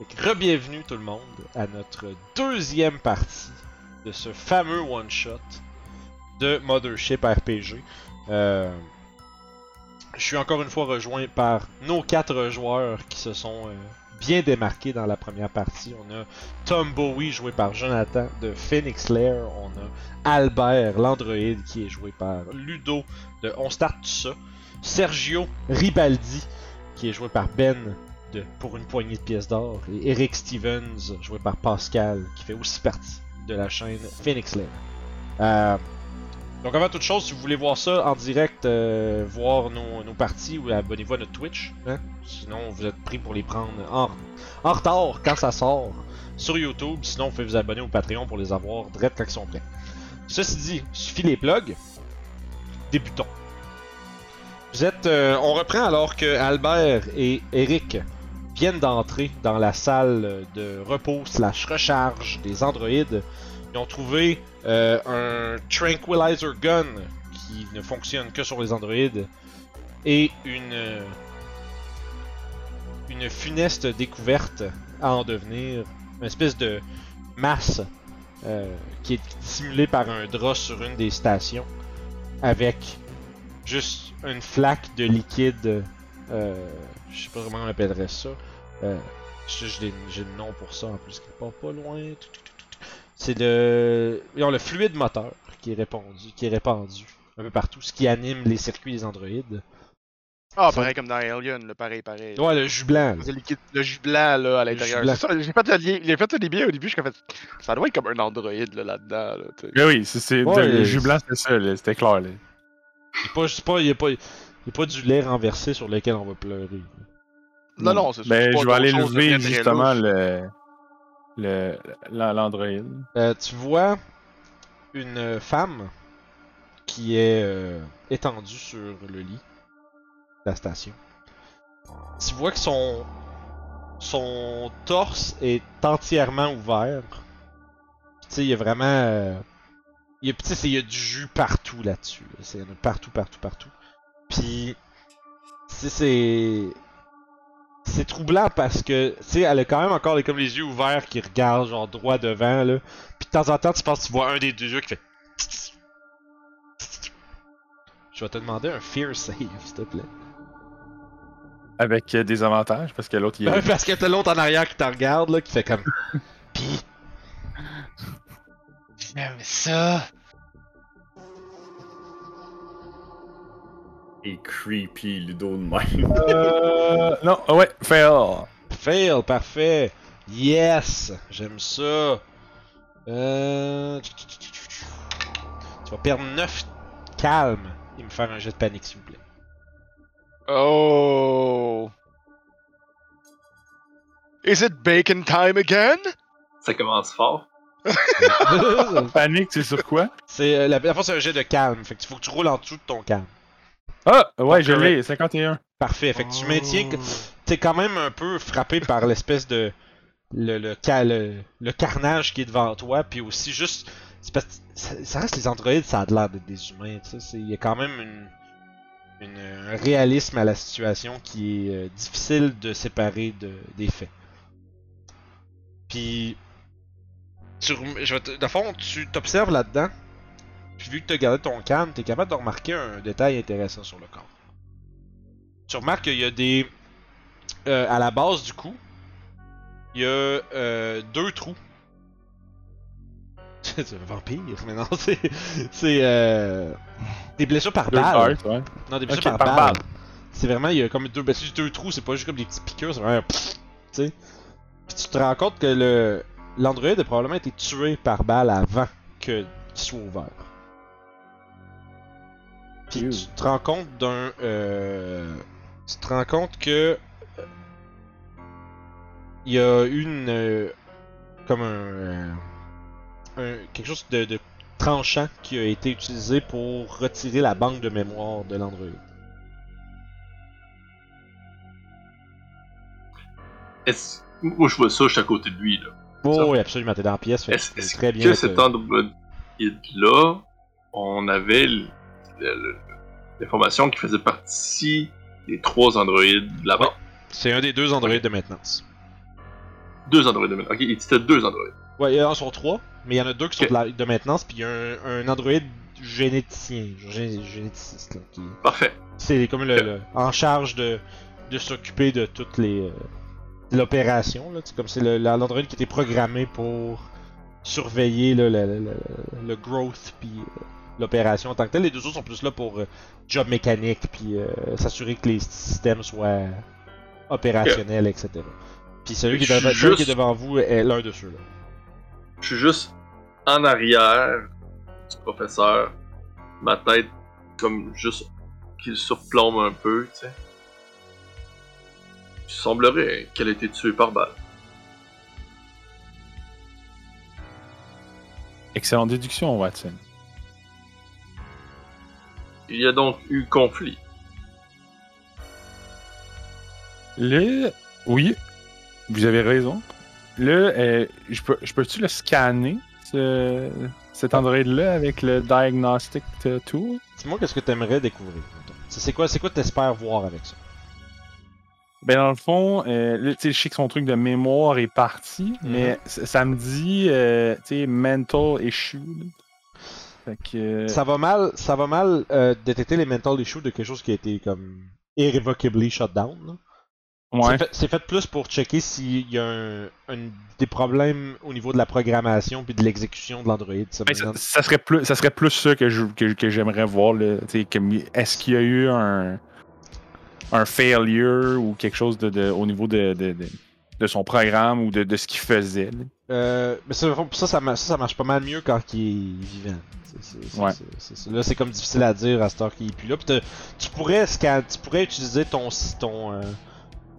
Re-bienvenue tout le monde à notre deuxième partie de ce fameux one-shot de Mothership RPG. Euh, je suis encore une fois rejoint par nos quatre joueurs qui se sont euh, bien démarqués dans la première partie. On a Tom Bowie joué par Jonathan de Phoenix Lair. On a Albert l'androïde qui est joué par Ludo de On Start Ça. Sergio Ribaldi qui est joué par Ben Pour une poignée de pièces d'or. Et Eric Stevens joué par Pascal qui fait aussi partie de la chaîne Phoenix Lair. Euh, donc avant toute chose, si vous voulez voir ça en direct, euh, voir nos, nos parties, ou abonnez-vous à notre Twitch. Hein? Sinon, vous êtes pris pour les prendre en, en retard quand ça sort sur YouTube. Sinon, vous pouvez vous abonner au Patreon pour les avoir direct quand ils sont prêts. Ceci dit, suffit les plugs. Débutons. Vous êtes, euh, on reprend alors que Albert et Eric viennent d'entrer dans la salle de repos slash recharge des androïdes. Ils ont trouvé euh, un Tranquilizer Gun qui ne fonctionne que sur les androïdes et une une funeste découverte à en devenir, une espèce de masse euh, qui est dissimulée par un drap sur une des stations avec juste une flaque de liquide, euh, je sais pas comment on appellerait ça. Euh, j'ai j'ai le nom pour ça en plus qui part pas loin. C'est le, ils ont le fluide moteur qui est répandu, qui est répandu un peu partout, ce qui anime les circuits des androïdes. Ah, pareil comme dans Alien, le pareil, pareil. Ouais, le jus blanc. Le, liquide, le jus blanc là, à l'intérieur. J'ai fait fait le au début, je fait. Ça doit être comme un androïde là, là-dedans. Là. Ben oui, c'est, Ouais, le jus blanc, c'était ça, c'était clair. Là. Il n'y a, pas- c'est pas- il y a, pas- il y a pas du lait renversé sur lequel on va pleurer. Non, non, c'est Ben, je vais aller lever justement le, le. Euh, tu vois une femme qui est euh, étendue sur le lit de la station. Tu vois que son son torse est entièrement ouvert. Tu sais, il y a vraiment euh, il y a, tu sais, c'est- il y a du jus partout là-dessus. là. C'est il y en a partout, partout, partout. Puis tu sais, c'est c'est troublant parce que, tu sais, elle a quand même encore les, comme les yeux ouverts qui regardent genre droit devant, là. Puis de temps en temps, tu penses que tu vois un des deux yeux qui fait. Je vais te demander un fear save, s'il te plaît. Avec euh, des avantages, parce que l'autre, il est. Ben, parce que t'as l'autre en arrière qui te regarde, là, qui fait comme. Pis. J'aime ça. Et creepy Ludo de même. Euh, non, ah ouais, fail. Fail, parfait. Yes, j'aime ça. Euh... Tu vas perdre 9 calme et me faire un jet de panique, s'il vous plaît. Oh. Is it bacon time again? Ça commence fort. Panique, c'est sur quoi? c'est euh, la, la fois c'est un jet de calme, fait que faut que tu roules en dessous de ton calme. Ah, ouais, je correct. l'ai, 51. Parfait, fait que tu maintiens que t'es quand même un peu frappé par l'espèce de le, le, ca- le, le carnage qui est devant toi, puis aussi juste c'est parce que ça, ça reste les androïdes, ça a de l'air d'être des humains, tu sais, c'est- il y a quand même une, une un réalisme à la situation qui est euh, difficile de séparer de, des faits. Puis tu je vais te, de fond, tu t'observes là-dedans. Puis vu que tu as gardé ton calme, tu es capable de remarquer un détail intéressant sur le corps. Tu remarques qu'il y a des. euh, à la base du cou, il y a euh, deux trous. c'est un vampire, mais non, c'est. C'est. Euh, des blessures par balle. ouais. Non, des blessures par, par balle. balle. C'est vraiment, il y a comme deux, ben, deux trous, c'est pas juste comme des petites piqûres, c'est vraiment tu sais. Puis tu te rends compte que le l'androïde a probablement été tué par balle avant que qu'il soit ouvert. Puis tu te rends compte d'un, euh, tu te rends compte que euh, il y a une euh, comme un, euh, un- quelque chose de, de tranchant qui a été utilisé pour retirer la banque de mémoire de l'Android. Est-ce... Moi, je vois ça, je suis à côté de lui, là. Oh, Ça. oui, absolument, t'es dans la pièce. fait Est-ce peux est-ce très bien. que cet androïde-là, on avait l'information qui faisait partie des trois androïdes là-bas? C'est un des deux androïdes de maintenance. Deux androïdes de maintenance. Ok, il dit deux androïdes. Ouais, il y en a sur trois, mais il y en a deux qui sont de, la- de maintenance, puis il y a un, un androïde généticien, gé- généticiste, là, qui Parfait. c'est comme le, en charge de, de s'occuper de toutes les euh, de l'opération là, c'est comme c'est la- l'androïde qui était programmé pour surveiller là, le, le- le- le growth puis euh, l'opération en tant que tel. Les deux autres sont plus là pour euh, job mécanique puis euh, s'assurer que les systèmes soient opérationnels, etc. Puis celui qui, celui qui est devant vous est l'un de ceux-là. Je suis juste en arrière du professeur. Ma tête, comme juste qu'il surplombe un peu, tu sais. Il semblerait qu'elle ait été tuée par balle. Excellente déduction, Watson. Il y a donc eu conflit. Le. Oui, vous avez raison. Le. euh, je peux- je peux-tu le scanner, ce- cet android-là, avec le Diagnostic Tool? Dis-moi qu'est-ce que t'aimerais découvrir. mettons. C'est quoi, c'est quoi t'espères voir avec ça? Ben, dans le fond, euh, là, tu sais, je sais que son truc de mémoire est parti, mais ça, ça me dit, euh, tu sais, mental issue. Là. Fait que. Ça va mal, ça va mal euh, détecter les mental issues de quelque chose qui a été comme irrevocably shut down. ouais. C'est fait, plus pour checker s'il y a un, un- des problèmes au niveau de la programmation puis de l'exécution de l'Android. ça serait plus, ça serait plus ça que je- que, que j'aimerais voir. là. Tu sais, comme, Est-ce qu'il y a eu un, un failure ou quelque chose de, de- au niveau de, de, de- de son programme ou de, de ce qu'il faisait? Euh, mais ça, ça, ça, marche, ça, ça marche pas mal mieux quand il est vivant. Ouais. là, c'est comme difficile à dire à ce temps qu'il est plus là. Puis t'as- tu pourrais, scan- tu pourrais utiliser ton, ton, euh,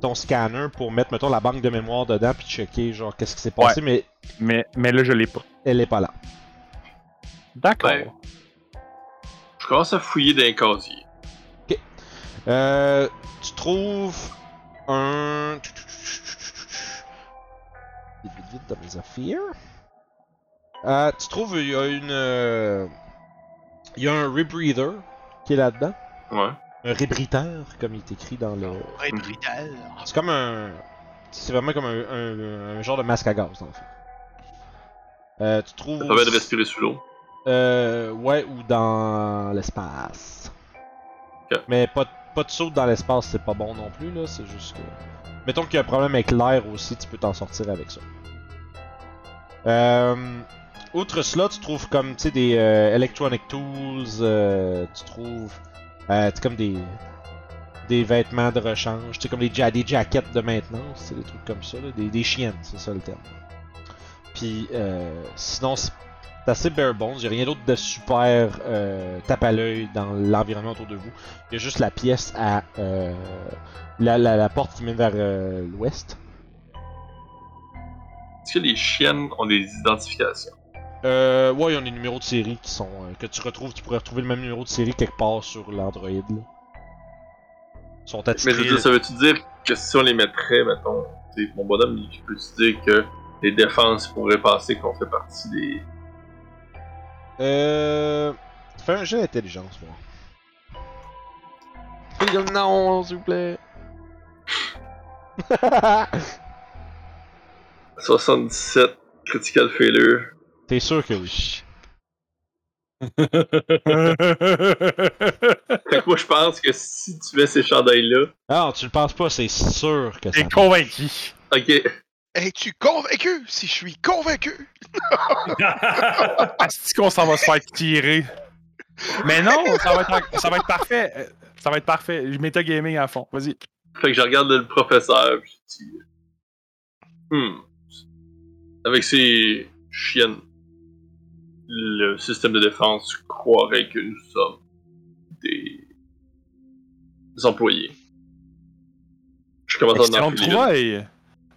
ton scanner pour mettre, mettons, la banque de mémoire dedans puis checker, genre, qu'est-ce qui s'est passé, mais Mais, mais là, je l'ai pas. elle est pas là. D'accord. Ben, Je commence à fouiller dans les casiers. Euh, tu trouves un. Vite, dans mes affaires. Euh, tu trouves, il y a une. euh, Il y a un rebreather qui est là-dedans. Ouais. Un rebreather, comme il est écrit dans le. Bridal. C'est comme un. C'est vraiment comme un, un- un genre de masque à gaz, dans le fond. Euh, tu trouves. Ça permet de respirer sous l'eau. Euh, ouais, ou dans l'espace. Mais pas, de- pas de saut dans l'espace, c'est pas bon non plus, là. C'est juste que. Mettons qu'il y a un problème avec l'air aussi, tu peux t'en sortir avec ça. Euh, outre cela, tu trouves comme, tu sais, des euh, electronic tools, euh, tu trouves, comme des, des vêtements de rechange, tu comme des, ja- des jackets de maintenance, c'est des trucs comme ça, des, des chiennes, c'est ça le terme. Puis, sinon, c'est assez bare bones, a rien d'autre de super tape à l'œil dans l'environnement autour de vous. Il y a juste la pièce à la, la, porte qui mène vers l'ouest. Est-ce que les chiennes ont des identifications? Euh, ouais, il y a des numéros de série qui sont euh, que tu retrouves, tu pourrais retrouver le même numéro de série quelque part sur l'Android. Là. Ils sont Mais attitrés. je veux dire, ça veut-tu dire que si on les mettrait, mettons, tu sais, mon bonhomme, il peut se dire que les défenses pourraient penser qu'on fait partie des. Euh, fais un jeu d'intelligence, moi. Non, s'il vous plaît. 77 critical failure. T'es sûr que oui. Fait que moi, je pense que si tu mets ces chandails-là. Ah, non, tu le penses pas, c'est sûr que ça. T'es convaincu. Ok. Es-tu convaincu? Si je suis convaincu! Est-ce qu'on s'en va se faire tirer? Mais non, ça va être, ça va être parfait. Ça va être parfait. Metagaming à fond. Vas-y. Fait que je regarde le professeur, pis je dis. Hmm. Avec ces chiennes, le système de défense croirait que nous sommes des, des employés. Je commence à en trouvaille.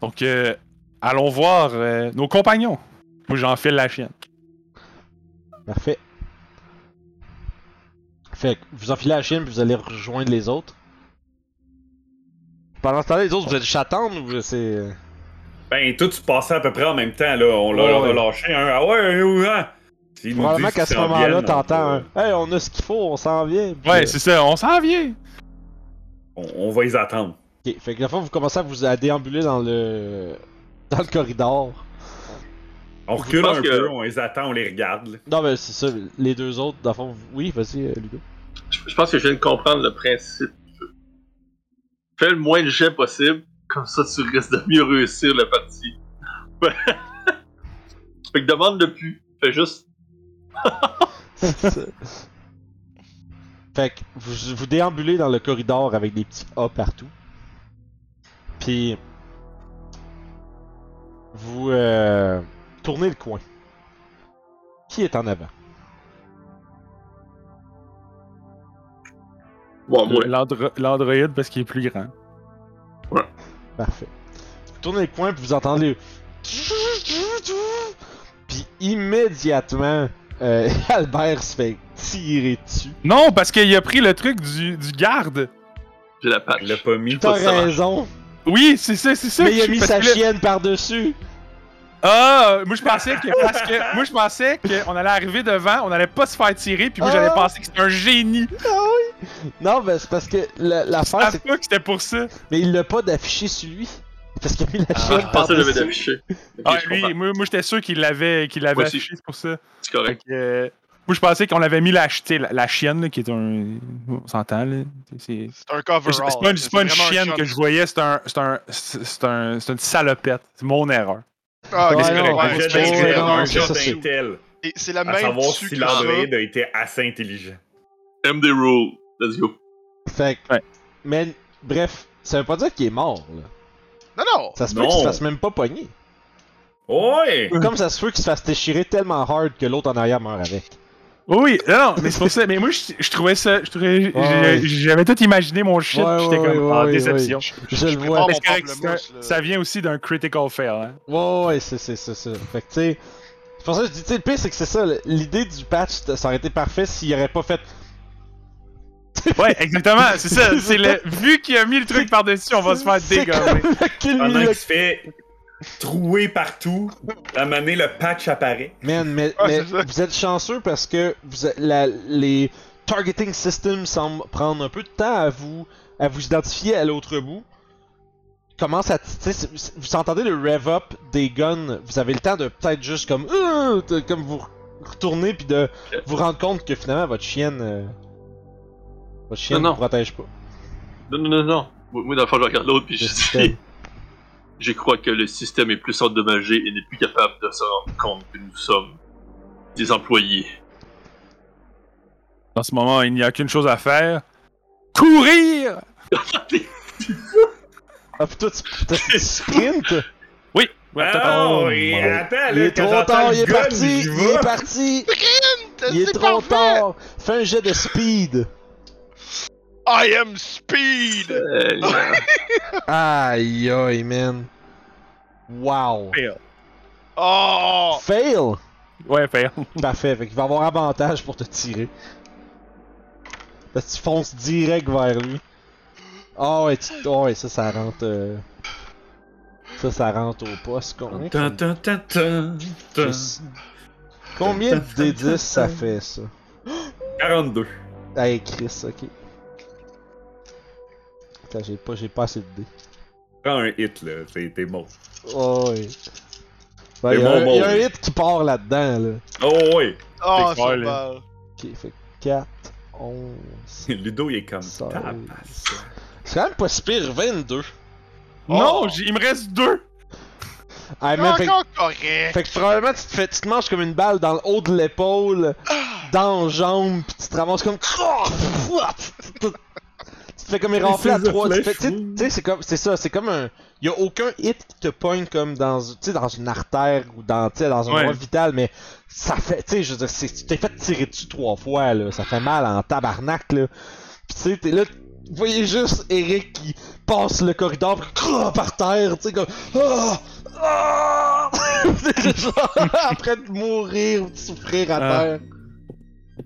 Donc, euh, allons voir euh, nos compagnons. Moi, j'enfile la chienne. Parfait. Fait que vous enfilez la chienne puis vous allez rejoindre les autres. Pendant ce temps-là, les autres, vous êtes chattantes ou c'est. Ben, tout se passait à peu près en même temps, là. On l'a Ouais, on a ouais. lâché un. Ah ouais, un hein? S'ils nous Probablement qu'à ce moment-là, t'entends on, un. Hey, on a ce qu'il faut, on s'en vient. Puis, Ouais, euh, c'est ça. On s'en vient. on, on va les attendre. Ok, fait que la fois vous commencez à vous à déambuler dans le dans le corridor. On recule un que- peu, on les attend, on les regarde. là. Non, mais c'est ça, les deux autres, dans le fond. Oui, vas-y, euh, Ludo. Je, je pense que je viens de comprendre le principe. Fais le moins de jets possible, comme ça tu risques de mieux réussir la partie. fait que demande le plus. Fais juste. fait que vous, vous déambulez dans le corridor avec des petits A partout. Puis vous euh, tournez le coin. Qui est en avant? Bon, L'androïde parce qu'il est plus grand. Parfait. Vous tournez le coin puis vous entendez le... Puis immédiatement, euh, Albert se fait tirer dessus. Non, parce qu'il a pris le truc du, du garde. J'ai la l'a pas mis. T'as raison, Oui, c'est ça, c'est ça. mais il a mis sa chienne par-dessus. Ah, moi je pensais que parce que moi je pensais qu'on allait arriver devant, on allait pas se faire tirer, puis moi j'avais Ah. pensé que c'était un génie. Non, mais c'est parce que la- Je l'affaire, savais c'est pas que c'était pour ça. Mais il l'a pas d'affiché sur lui. Parce qu'il a mis la Ah, chienne je pensais que j'avais. Ok, Ah, lui, moi, moi j'étais sûr qu'il l'avait qu'il l'avait affiché, c'est pour ça. C'est correct. Euh, moi je pensais qu'on avait mis la, la, la chienne là, qui est un. On s'entend là. C'est C'est un cover c'est- c'est pas, une- c'est pas une chienne que je voyais, c'est un, c'est un, c'est c'est un, c'est une salopette. C'est mon erreur. Ah, Ouais, C'est c'est- la À même savoir si l'androïde a été assez intelligent. MD rule. Let's go. Fait que- Ouais. Mais bref, ça veut pas dire qu'il est mort là. Non, non! Ça se peut qu'il se fasse même pas pogner. Ouais! Comme ça se peut qu'il se fasse déchirer tellement hard que l'autre en arrière meurt avec. Oui, non, non, mais c'est pour ça. Mais moi je, je trouvais ça. je trouvais- Ouais. j'ai- J'avais tout imaginé mon shit, Ouais, j'étais comme. ouais, ah, ouais, déception. Je le vois. pamplemousse, c'est un- là. ça vient aussi d'un critical fail. Hein. Ouais, ouais, c'est c'est- c'est ça. Fait que tu sais. C'est pour ça que je dis, tu sais, le pire c'est que c'est ça. le- L'idée du patch, ça aurait été parfait s'il aurait pas fait. Ouais, exactement, c'est ça. C'est le vu qu'il a mis le truc par-dessus, on va se faire dégommer. le Pendant qu'il fait trouer partout, à un moment donné, le patch apparaît. Man, mais, Ah, vous êtes chanceux parce que vous êtes- la- les targeting systems semblent prendre un peu de temps à vous à vous identifier à l'autre bout. Commence à, vous entendez le rev up des guns. Vous avez le temps de peut-être juste comme, euh, de- comme vous retourner puis de vous rendre compte que finalement votre chienne, euh, votre chienne ne protège pas. Non, non, non, non. Moi, dans le fond, je regarde l'autre puis je dis. Je crois que le système est plus endommagé et n'est plus capable de se rendre compte que nous sommes des employés. En ce moment, il n'y a qu'une chose à faire. Courir! Ah toi tu, tu sprintes? Oui! Ouais, Ah, Oh, mon- attends, là, Il est trop tard, il est parti, il est parti. Il est trop tard. Fais un jet de speed. I am speed! Aïe aïe man. Wow. Fail. Oh! Fail? Ouais, fail. Parfait, fait qu'il va avoir avantage pour te tirer. Parce que tu fonces direct vers lui. Ah ouais, tu... oh ouais, ça, ça rentre... euh, Ça, ça rentre au poste. Combien, Tan, tan, tan, tan, tan. Combien de D10 ça fait, ça? 42. Hey, Chris, ok. Attends, j'ai pas, j'ai pas assez de dés. Prends un hit, là, t'es t'es mort. Oh ouais. Ben, C'est y a mon un- y a un hit qui part là-dedans, là. Oh, ouais! Oh, C'est clair, là. mal. Ok, fait 4, 11... Ludo, il est comme. Ça-. C'est quand même pas si pire, 22. Non, j'ai- il me reste deux! Ah, C'est mais fait, correct. fait que probablement tu te, fais, tu te manges comme une balle dans le haut de l'épaule, dans la jambe, pis tu te ramasses comme. Tu te fais comme érafler à trois. Tu sais- oui. tu sais, c'est comme. C'est ça, c'est comme un. Y a aucun hit qui te pogne comme dans, tu sais, dans une artère ou dans, tu sais, dans un Ouais. endroit vital, mais ça fait. Tu sais, je veux dire, c'est- tu t'es fait tirer dessus trois fois, là. Ça fait mal en tabarnak, là. Pis tu sais, t'es là. Vous voyez juste Eric qui passe le corridor pis par terre, tu sais, comme. Ah! Ah! Genre, après de mourir ou de souffrir à Ah. terre.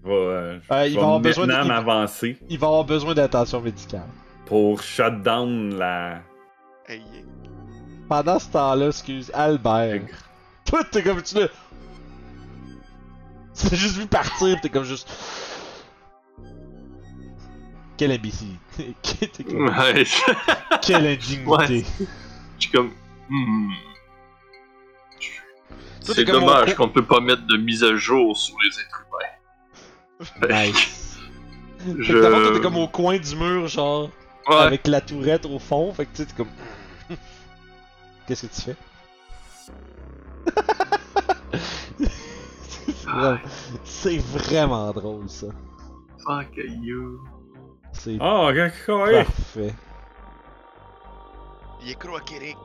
Euh, Euh, je il va avoir besoin de- il- Il va avoir besoin d'attention médicale. pour shut down la. Hey, Pendant ce temps-là, excuse, Albert. Toi, t'es comme tu l'as. Tu l'as juste vu partir, pis t'es comme juste. Comme- ouais, Quelle indignité. je suis comme. Hmm. C'est dommage qu'on ne peut pas mettre de mise à jour sur les êtres humains. Nice. Fait que Je... d'abord, t'es comme au coin du mur, genre, Ouais. avec la tourette au fond. Fait que tu sais, t'es comme. Qu'est-ce que tu fais? C'est vraiment- drôle, ça. Fuck you. C'est Oh, parfait. Il est croqué, Eric.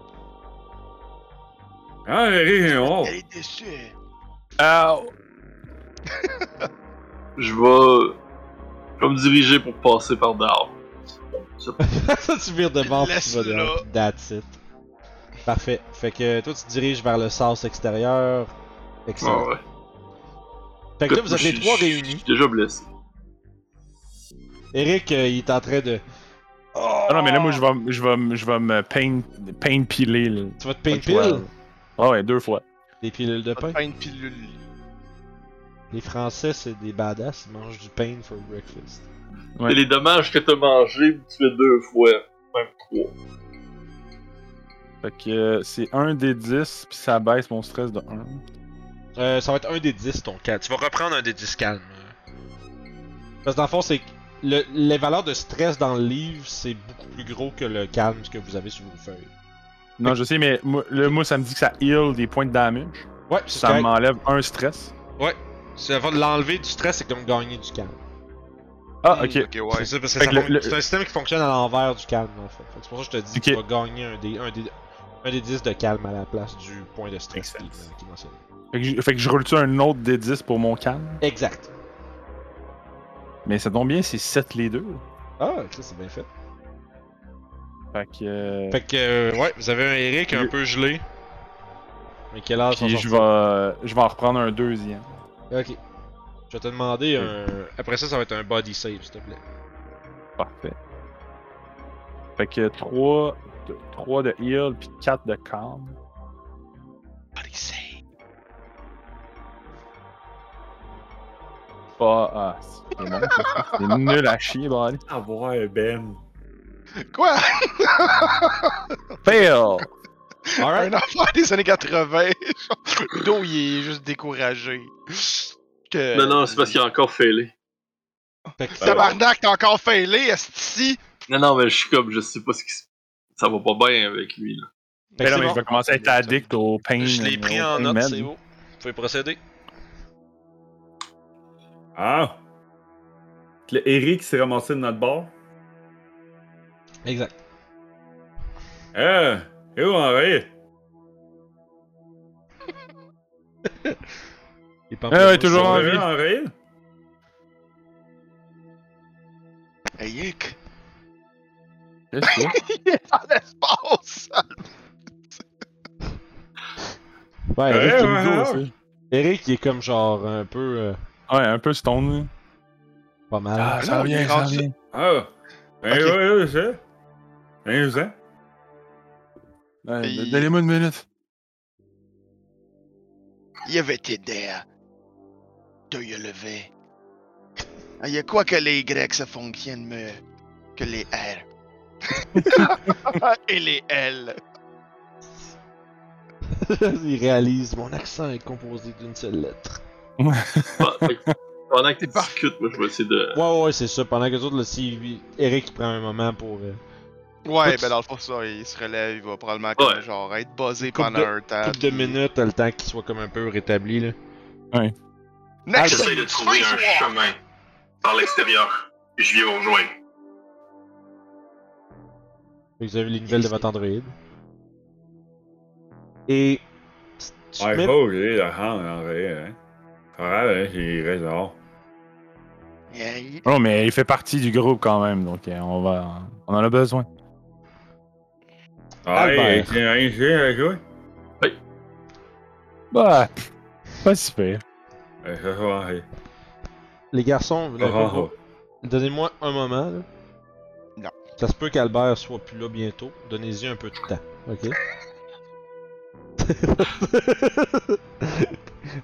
Ah, Eric, oh. Elle est déçue. Ah, Je vais... Je vais me diriger pour passer par dehors. C'est- tu vires de bord, puis tu vas dehors, puis that's it. Parfait. Fait que toi, tu te diriges vers le sens extérieur. Excellent. Ah ouais. Fait que là, vous êtes les Je- trois Je réunis. suis déjà blessé. Eric, euh, il est en train de. Ah non, mais là, moi, je vais, je vais, je vais me pain, pain piler. Là. Tu vas te pain je pile Ah ouais, deux fois. Des pilules de pain. de une pilule. Les Français, c'est des badass, ils mangent du pain for breakfast. Ouais. Et les dommages que t'as mangés, tu fais deux fois. Même trois. Fait que euh, c'est un des 10, puis ça baisse mon stress de 1. Euh, ça va être un des 10 ton calme. Tu vas reprendre un des 10 calme. Parce que dans le fond, c'est que le- les valeurs de stress dans le livre, c'est beaucoup plus gros que le calme que vous avez sur vos feuilles. Non, je sais, mais moi, là, moi, ça me dit que ça heal des points de damage. Ouais, c'est Ça correct. m'enlève un stress. Ça va l'enlever du stress, c'est comme gagner du calme. Ah, ok. C'est ouais. ça, parce que fon- le- c'est un système qui fonctionne à l'envers du calme, en fait. Fait que C'est pour ça que je te dis que tu vas gagner un des, un, des, un des 10 de calme à la place du point de stress qui, qui mentionne. Fait que, je- fait que je roule-tu un autre des 10 pour mon calme? Exact. Mais ça tombe bien, c'est 7 les deux. Ah, ça c'est bien fait. Fait que. euh, Fait que, euh, ouais, vous avez un Eric un peu gelé. Mais quel âge puis je vais, je vais en reprendre un deuxième. Ok. Je vais te demander un. Après ça, ça va être un body save, s'il te plaît. Parfait. Fait que 3 de, 3 de heal puis 4 de calm. Body save. Pas. Ah, c'est bon. C'est nul à chier, bordel. Ah ouais, Ben. Quoi? Fail! Alright. Un enfant des années 80. Ludo, il est juste découragé. Que... Non, non, c'est parce qu'il a encore failé. Fait que, Tabarnak, t'as encore failé, esti! Non, non, mais je suis comme, je sais pas ce qui se... Ça va pas bien avec lui, là. Mais là, mais bon. je vais commencer à être addict au pain. Je l'ai pris au en note, c'est beau. Vous pouvez procéder. Ah. Le Eric s'est ramassé de notre bord. Exact. Ah. Et où en vrai? Les Ouais, ouais, toujours en vie. vrai, en vrai? Hey, Yick! Qu'est-ce que c'est? Il est dans l'espace! Ouais, Ouais, Eric, il- ouais, ouais. aussi. Eric, il est comme genre un peu. euh, Ouais, un peu stone. là. pas mal. Ah, ça non, vient, il est ça rendu- vient. Ah. Ben Ok. ouais, ouais, c'est. Ben, c'est. Ouais, Il- Donnez-moi une minute. Il avait été der. De y lever. Il y a quoi que les Y ça fonctionne mieux que les R? Et les L. il réalise, mon accent est composé d'une seule lettre. Pendant que parfait. discutes, moi je vais essayer de. Ouais, ouais, c'est ça. Pendant que les autres, là, si Eric il prend un moment pour. euh, Ouais, Oups. ben dans le fond, ça, il se relève, il va probablement comme, Ouais. genre être buzzé pendant de- un temps. couple de puis- minutes, le temps qu'il soit comme un peu rétabli, là. Next J'essaie de trouver un chemin par l'extérieur. Et je viens vous rejoindre. Vous avez les nouvelles de votre androïde. Et. tu Ouais, mets- pas obligé de rendre en vrai, hein. Pas grave, hein, il reste dehors. Yeah, il- Non, mais il fait partie du groupe quand même, donc euh, on va. On en a besoin. Ouais, Albert. il avec toi? Bah, pas si pire. Ouais. Les garçons, Ah, n'avez ah, pas- Donnez-moi un moment, là. Non. Ça se peut qu'Albert soit plus là bientôt. Donnez-y un peu de temps, ok?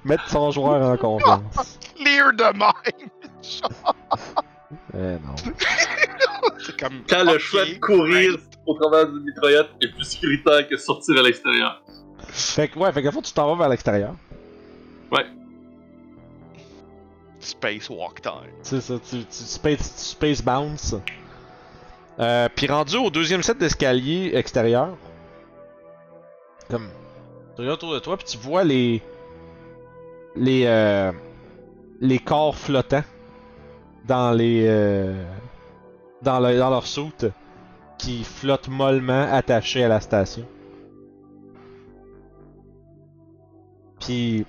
Mettre son joueur en confiance. Clear the mind! Eh non. C'est comme. Quand le choix de courir. Au travers d'une mitraillette est plus sécuritaire que sortir à l'extérieur. Fait que, ouais, fait que, fond, tu t'en vas vers l'extérieur. Space Walk Time. C'est ça, tu, tu space, tu space bounce. Euh, puis rendu au deuxième set d'escalier extérieur, comme tu regardes autour de toi, puis tu vois les les euh, les corps flottants dans les euh, dans, le- dans leur soute qui flottent mollement attachés à la station. Puis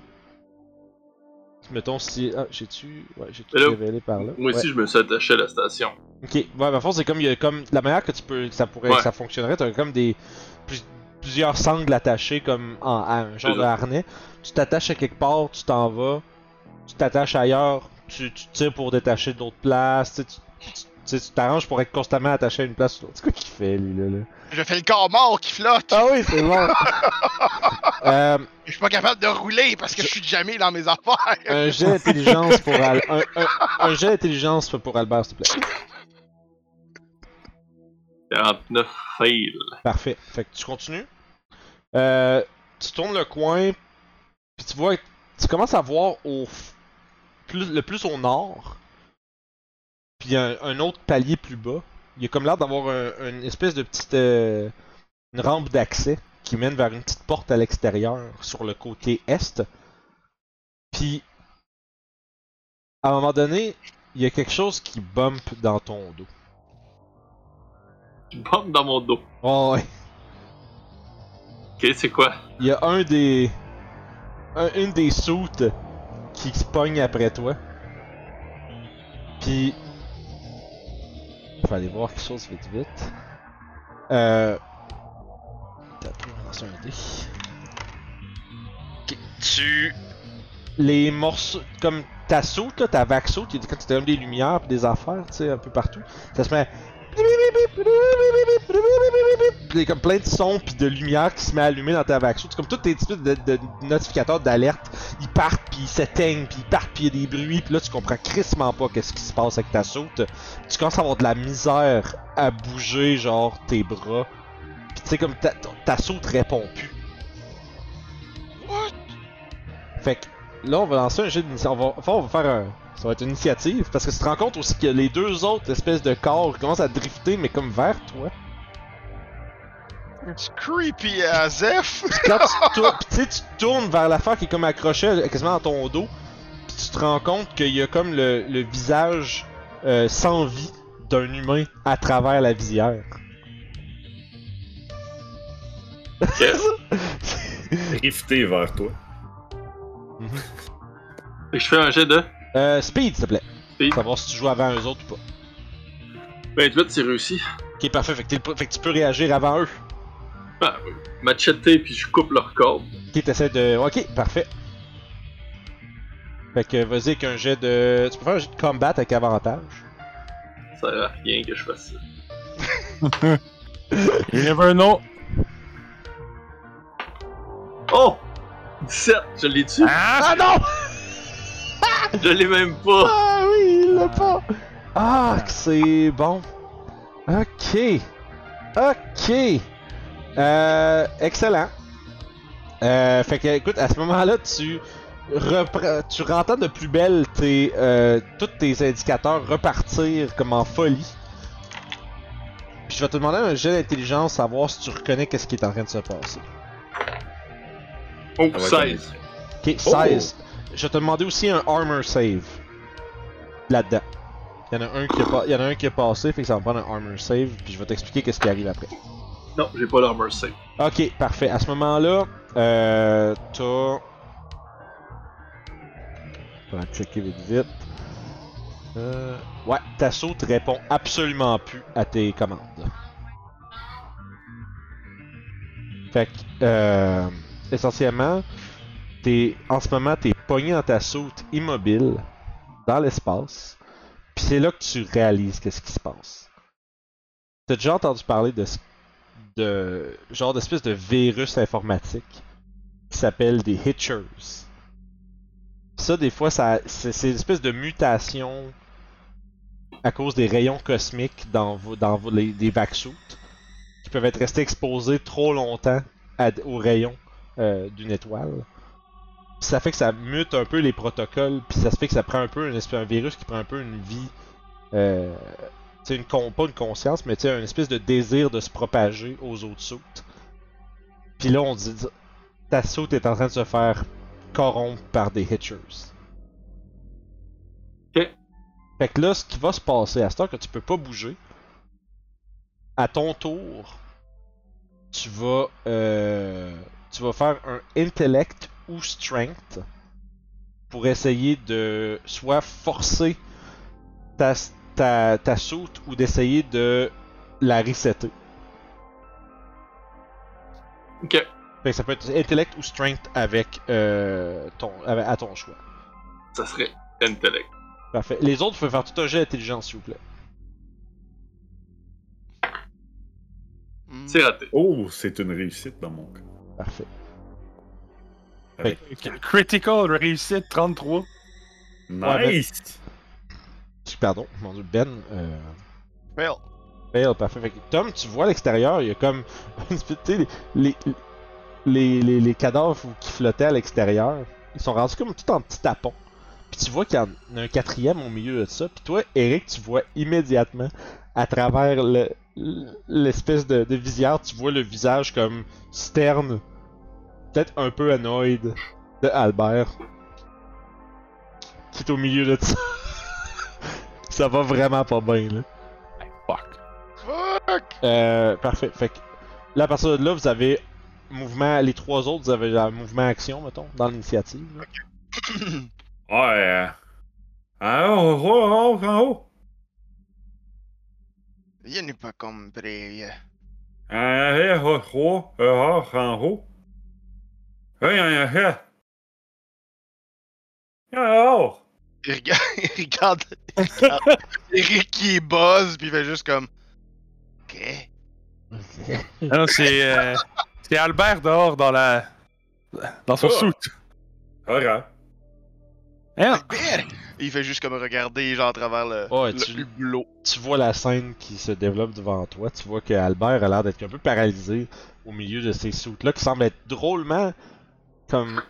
mettons si ah j'ai-tu ouais j'ai tout Hello? révélé par là? Moi Ouais. aussi, je me suis attaché à la station. Ok, ouais, bah, en fond, c'est comme, il y a comme, la manière que tu peux, que ça pourrait, Ouais. que ça fonctionnerait, t'as comme des, plus- plusieurs sangles attachés comme en, à un genre de harnais. Tu t'attaches à quelque part, tu t'en vas, tu t'attaches ailleurs, tu, tu tires pour détacher d'autres places, tu tu- tu- tu sais, tu t'arranges pour être constamment attaché à une place ou l'autre. C'est quoi qu'il fait, lui, là, là? Je fais le corps mort qui flotte. Ah oui, c'est bon! euh, Je suis pas capable de rouler parce que je suis jamais dans mes affaires. un jet d'intelligence pour Al- un, un, un jet d'intelligence pour Albert, s'il te plaît. 49 fail. Parfait. Fait que tu continues. Euh, tu tournes le coin, puis tu vois, tu commences à voir au f- plus, le plus au nord, puis un, un autre palier plus bas. Il y a comme l'air d'avoir un- une espèce de petite euh, une rampe d'accès qui mène vers une petite porte à l'extérieur sur le côté est. Puis à un moment donné, il y a quelque chose qui bump dans ton dos. Tu bombes dans mon dos. Oh ouais. Ok, c'est quoi? Il y a un des. Un, une des soutes qui se pogne après toi. Puis. Je vais aller voir quelque chose vite vite. Euh. Attends, on va lancer un dé. Ok, Tu. Les morceaux. Comme ta soute, là, ta vague soute, quand tu comme des lumières pis des affaires, tu sais, un peu partout, ça se met. Il y a comme plein de sons pis de lumière qui se met à allumer dans ta vague C'est comme tous tes petits de, de notificateurs d'alerte. Ils partent pis ils s'éteignent pis ils partent pis il y a des bruits pis là tu comprends crissement pas qu'est-ce qui se passe avec ta soute. Tu commences à avoir de la misère à bouger genre tes bras. Pis tu sais comme ta, ta soute répond plus. What? Fait que là on va lancer un jeu d'initiative. On va, enfin, on va faire un. Ça va être une initiative parce que tu te rends compte aussi que les deux autres espèces de corps commencent à drifter mais comme vers toi. C'est creepy as F. quand tu tournes, pis tu tournes vers l'affaire qui est comme accrochée à- quasiment dans ton dos, pis tu te rends compte qu'il y a comme le, le visage euh, sans vie d'un humain à travers la visière. Ok. Drifter vers toi. Que je fais un jet de. Euh, speed, s'il te plaît. Speed. Savoir si tu joues avant eux autres ou pas. 28, c'est réussi. Ok, parfait. Fait que, fait que tu peux réagir avant eux. Ah oui. Macheté, puis je coupe leur corde. Ok, t'essaies de. Ok, parfait. Fait que vas-y avec un jet de. Tu peux faire un jet de combat avec avantage. Ça sert à rien que je fasse ça. You never know. Oh! 17! Je l'ai tué! Ah non! Je l'ai même pas! Ah oui, il l'a pas! Ah, que c'est bon. Ok. Ok. Euh, excellent. Euh, fait que, écoute, à ce moment-là, tu reprends, tu rentends de plus belle tes, euh, tous tes indicateurs repartir comme en folie. Puis je vais te demander un jet d'intelligence, savoir si tu reconnais qu'est-ce qui est en train de se passer. Oh, Ça va être 16! Ok, 16. Je vais te demander aussi un armor save. Là-dedans. Il y en a un qui pas- il y en a un qui est passé, fait que ça va me prendre un armor save, puis je vais t'expliquer qu'est-ce qui arrive après. Non, j'ai pas l'armor save. Ok, parfait. À ce moment-là, euh, t'as. On va checker vite vite. Euh, ouais, ta saute répond absolument plus à tes commandes. Fait que, euh, essentiellement, t'es, en ce moment, t'es pogné dans ta saute immobile, dans l'espace, puis c'est là que tu réalises qu'est-ce qui se passe. T'as déjà entendu parler de, de genre d'espèce de virus informatique qui s'appelle des Hitchers. Ça, des fois, ça, c'est, une espèce de mutation à cause des rayons cosmiques dans, dans les, des vaccines qui peuvent être restés exposés trop longtemps à- aux rayons euh, d'une étoile. Ça fait que ça mute un peu les protocoles, puis ça se fait que ça prend un peu une espèce, un virus qui prend un peu une vie, euh, tu sais, une pas une conscience, mais une espèce de désir de se propager aux autres soutes. Puis là, on dit, ta soute est en train de se faire corrompre par des hitchers. Ok. Fait que là, ce qui va se passer, à ce temps que tu peux pas bouger, à ton tour, tu vas, euh, tu vas faire un intellect ou strength pour essayer de soit forcer ta, ta, ta soute ou d'essayer de la resetter. Ok. Fait que ça peut être intellect ou strength avec euh, ton, avec- à ton choix. Ça serait intellect. Parfait. Les autres, vous pouvez faire tout un jet d'intelligence, s'il vous plaît. Hmm. C'est raté. Oh, c'est une réussite dans mon cas. Parfait. Avec Critical réussite 33. Nice! Pardon, mon dieu, Ben. Euh... Fail. Fail, parfait. Fait que, Tom, tu vois à l'extérieur, il y a comme tu les, les, les, les cadavres qui flottaient à l'extérieur, ils sont rendus comme tout en petits tapons. Puis tu vois qu'il y en a un quatrième au milieu de ça. Puis toi, Eric, tu vois immédiatement à travers le- l'espèce de, de visière, tu vois le visage comme sterne, peut-être un peu annoyed de Albert, qui est au milieu de ça. ça va vraiment pas bien là. Fuck. Fuck! Euh, parfait. Fait que là, à partir de là, vous avez mouvement. Les trois autres, vous avez un mouvement action, mettons, dans l'initiative. là. Ouais. En haut, en haut, en haut. Je n'ai pas compris. Arrière, en haut, haut. Il regarde, il regarde, il regarde Eric qui buzz, puis il fait juste comme. Ok. Ah non, c'est euh, c'est Albert dehors dans la dans son Oh. soute. Alright. Hein? Albert! Il fait juste comme regarder, genre, à travers le, Ouais, le tu- hublot. Tu vois la scène qui se développe devant toi. Tu vois que Albert a l'air d'être un peu paralysé au milieu de ces soutes-là qui semblent être drôlement comme.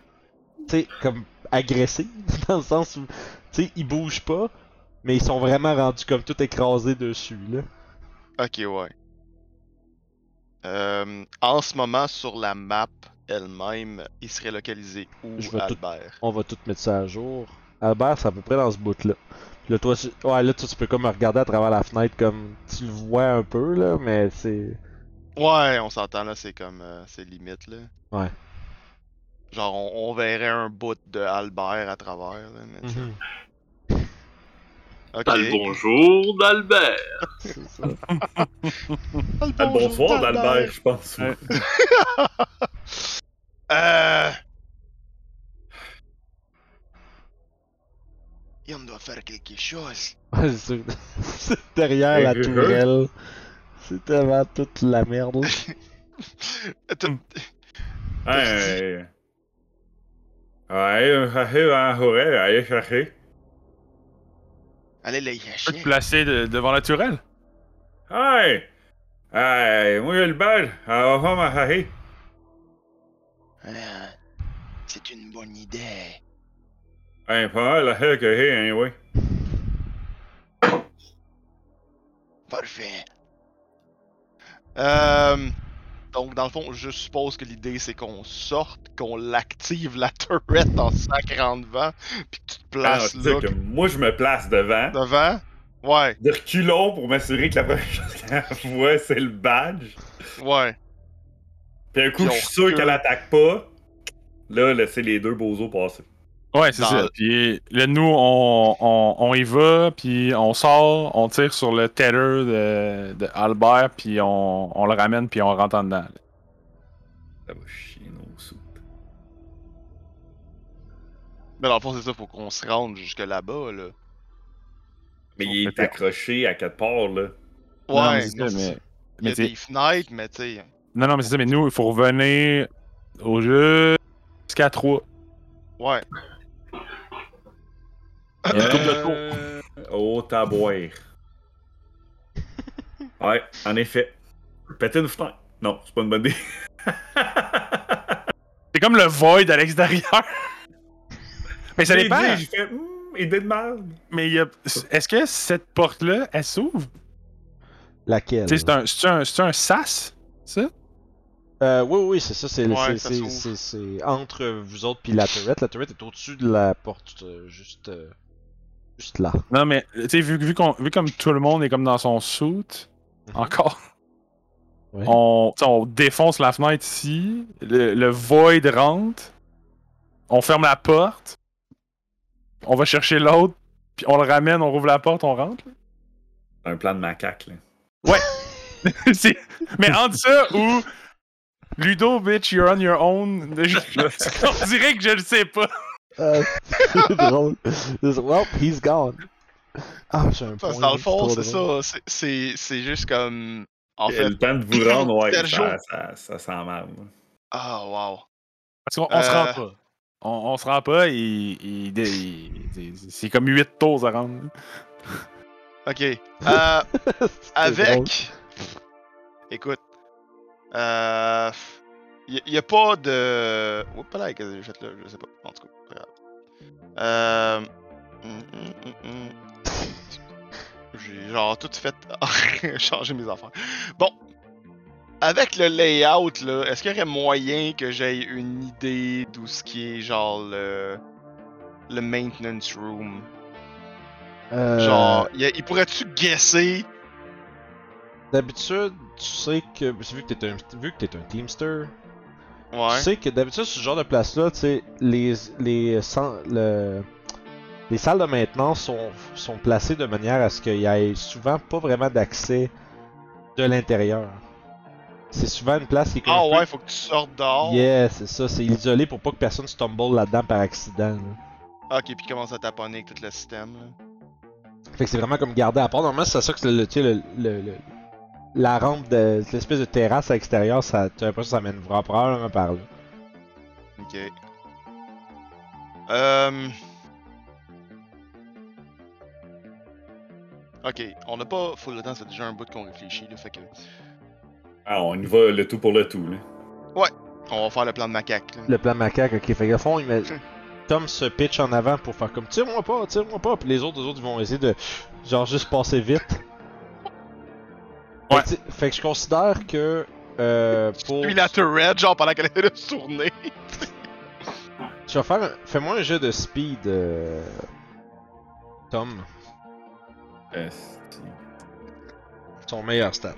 Tu sais, comme agressés, dans le sens où. Tu sais, ils bougent pas, mais ils sont vraiment rendus comme tout écrasés dessus, là. Ok, ouais. Euh, en ce moment, sur la map elle-même, il serait localisé où, tout- Albert? On va tout mettre ça à jour. Albert, c'est à peu près dans ce bout-là. Là, toi, tu... ouais, là, toi, tu peux comme regarder à travers la fenêtre comme tu le vois un peu, là, mais c'est. Ouais, on s'entend là, c'est comme. euh, c'est limite là. Ouais. Genre, on, on verrait un bout de Albert à travers là. Mais tu sais. Mhm. T'as le bonjour d'Albert. C'est ça. Ah, le bonsoir d'Albert, je pense. Ouais. Euh. Et on doit faire quelque chose. C'est derrière la Hey, tourelle. C'est tellement toute la merde. Attends, Ouais. Ouais, chercher dans la forêt, allez chercher. Allez les Tu peux te placer de- devant la tourelle? Ouais. Ouais, moi j'ai le bal, alors on va chercher. Ah, C'est une bonne idée. Ouais, pas mal la que j'ai, anyway. Parfait. Euh, donc, dans le fond, je suppose que l'idée c'est qu'on sorte, qu'on l'active la turret en sacrant devant, puis que tu te Ah, places sais là que moi je me place devant. devant? Ouais, De reculons pour m'assurer que la première chose qu'elle voit, c'est le badge. ouais. Puis un coup, je suis sûr qu'elle attaque pas. Là, laissez les deux bozos passer. Ouais, c'est Dans ça. le- Puis là, nous, on, on, on y va, puis on sort, on tire sur le tether de, de Albert, puis on, on le ramène, puis on rentre en dedans. Ça va chier nos. Mais dans le fond, c'est ça, faut qu'on se rende jusque là-bas, là. Mais On il est accroché à quatre parts, là. Ouais, Non, mais ça, mais-. Il y mais a t'sais- des fenêtres, mais tu sais. Non, non, mais c'est ça, mais nous, il faut revenir au jeu jusqu'à 3. Ouais. Il y a une de tours. Taboire. ouais, en effet. Péter une fenêtre. Non, c'est pas une bonne idée. C'est comme le void à l'extérieur. Mais ça dépend. dit, J'ai fait, hum, idée de merde. Mais il y a- est-ce que cette porte-là, elle s'ouvre? Laquelle? C'est un, c'est un, c'est un sas, ça? Euh, oui, oui, c'est ça. Ouais, c'est entre vous autres puis la turret. La turret est au-dessus de la porte, euh, juste, euh, juste là. Non, mais, tu sais, vu, vu, qu'on- vu comme tout le monde est comme dans son suit, encore, Ouais. on, on défonce la fenêtre ici, le, le void rentre, on ferme la porte, on va chercher l'autre, puis on le ramène, on rouvre la porte, on rentre. là. Un plan de macaque, là. C'est- mais entre ça ou Ludo, bitch, you're on your own, je- on dirait que je le sais pas. Euh, c'est drôle. Well, he's gone. Ah, j'ai un Parce point. dans le fond, c'est ça. c'est- juste comme. En fait. Le temps de vous rendre, ouais, ça, ça, ça sent mal. là. Ah, wow. Parce qu'on on se rend Euh. pas. On, on se rend pas, il, il- c'est comme 8 tours à rendre. Ok. Euh, avec. Écoute. Euh. Il y, a pas de. Oups, là, qu'est-ce que j'ai fait là Je sais pas. En tout cas, pas grave. Euh. hum, hum, hum. J'ai genre tout fait changer mes affaires. Bon. Avec le layout, là, est-ce qu'il y aurait moyen que j'aie une idée d'où ce qui est genre le. le maintenance room? Euh, Genre, il, a- pourrait-tu guesser? D'habitude, tu sais que. Vu que t'es un, vu que t'es un Teamster, Ouais. tu sais que d'habitude, ce genre de place-là, tu sais, les, les, le- les salles de maintenance sont, sont placées de manière à ce qu'il y ait souvent pas vraiment d'accès de l'intérieur. C'est souvent une place qui est Ah peu- ouais, faut que tu sortes dehors. Yeah, c'est ça, c'est isolé pour pas que personne stumble là-dedans par accident. là. Ok, puis commence à taponner avec tout le système. Là. Fait que c'est vraiment comme gardé à part. Normalement, c'est ça que le, le, le- la rampe de l'espèce de terrasse à l'extérieur, ça, tu as l'impression que ça mène vraiment probablement par là. Ok. Euh... Ok, on n'a pas full le temps, c'est déjà un bout qu'on réfléchit, là, fait que... Ah, on y va le tout pour le tout, là. On va faire le plan de macaque, là. Le plan macaque, ok. Fait que fond, il met... Tom se pitch en avant pour faire comme tire-moi pas, tire-moi pas. Puis les autres, les autres, ils vont essayer de genre juste passer vite. Fait Ouais. que, fait je considère que euh, pour. Puis la turret, genre, pendant qu'elle essaie de se tourner. Je vais faire. un- Fais-moi un jeu de speed, euh, Tom. Son meilleur stat.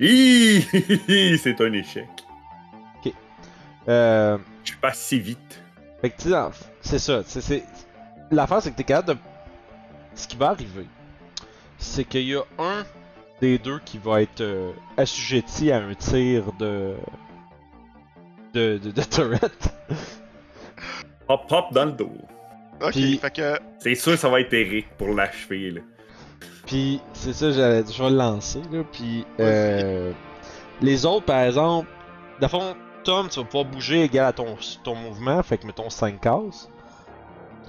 C'est un échec. Euh, Je suis pas si vite. Fait que tu c'est ça. c'est- c'est- L'affaire, c'est que t'es capable de. Ce qui va arriver, c'est qu'il y a un des deux qui va être euh, assujetti à un tir de. de, de, de turret. Hop, hop dans le dos. Ok, Puis- fait que... C'est sûr, ça va être Eric pour l'achever, là. Puis c'est ça, j'allais- je vais le lancer là. Puis euh, les autres, par exemple, de fond, Tom, tu vas pouvoir bouger égal à ton, ton mouvement, fait que mettons 5 cases.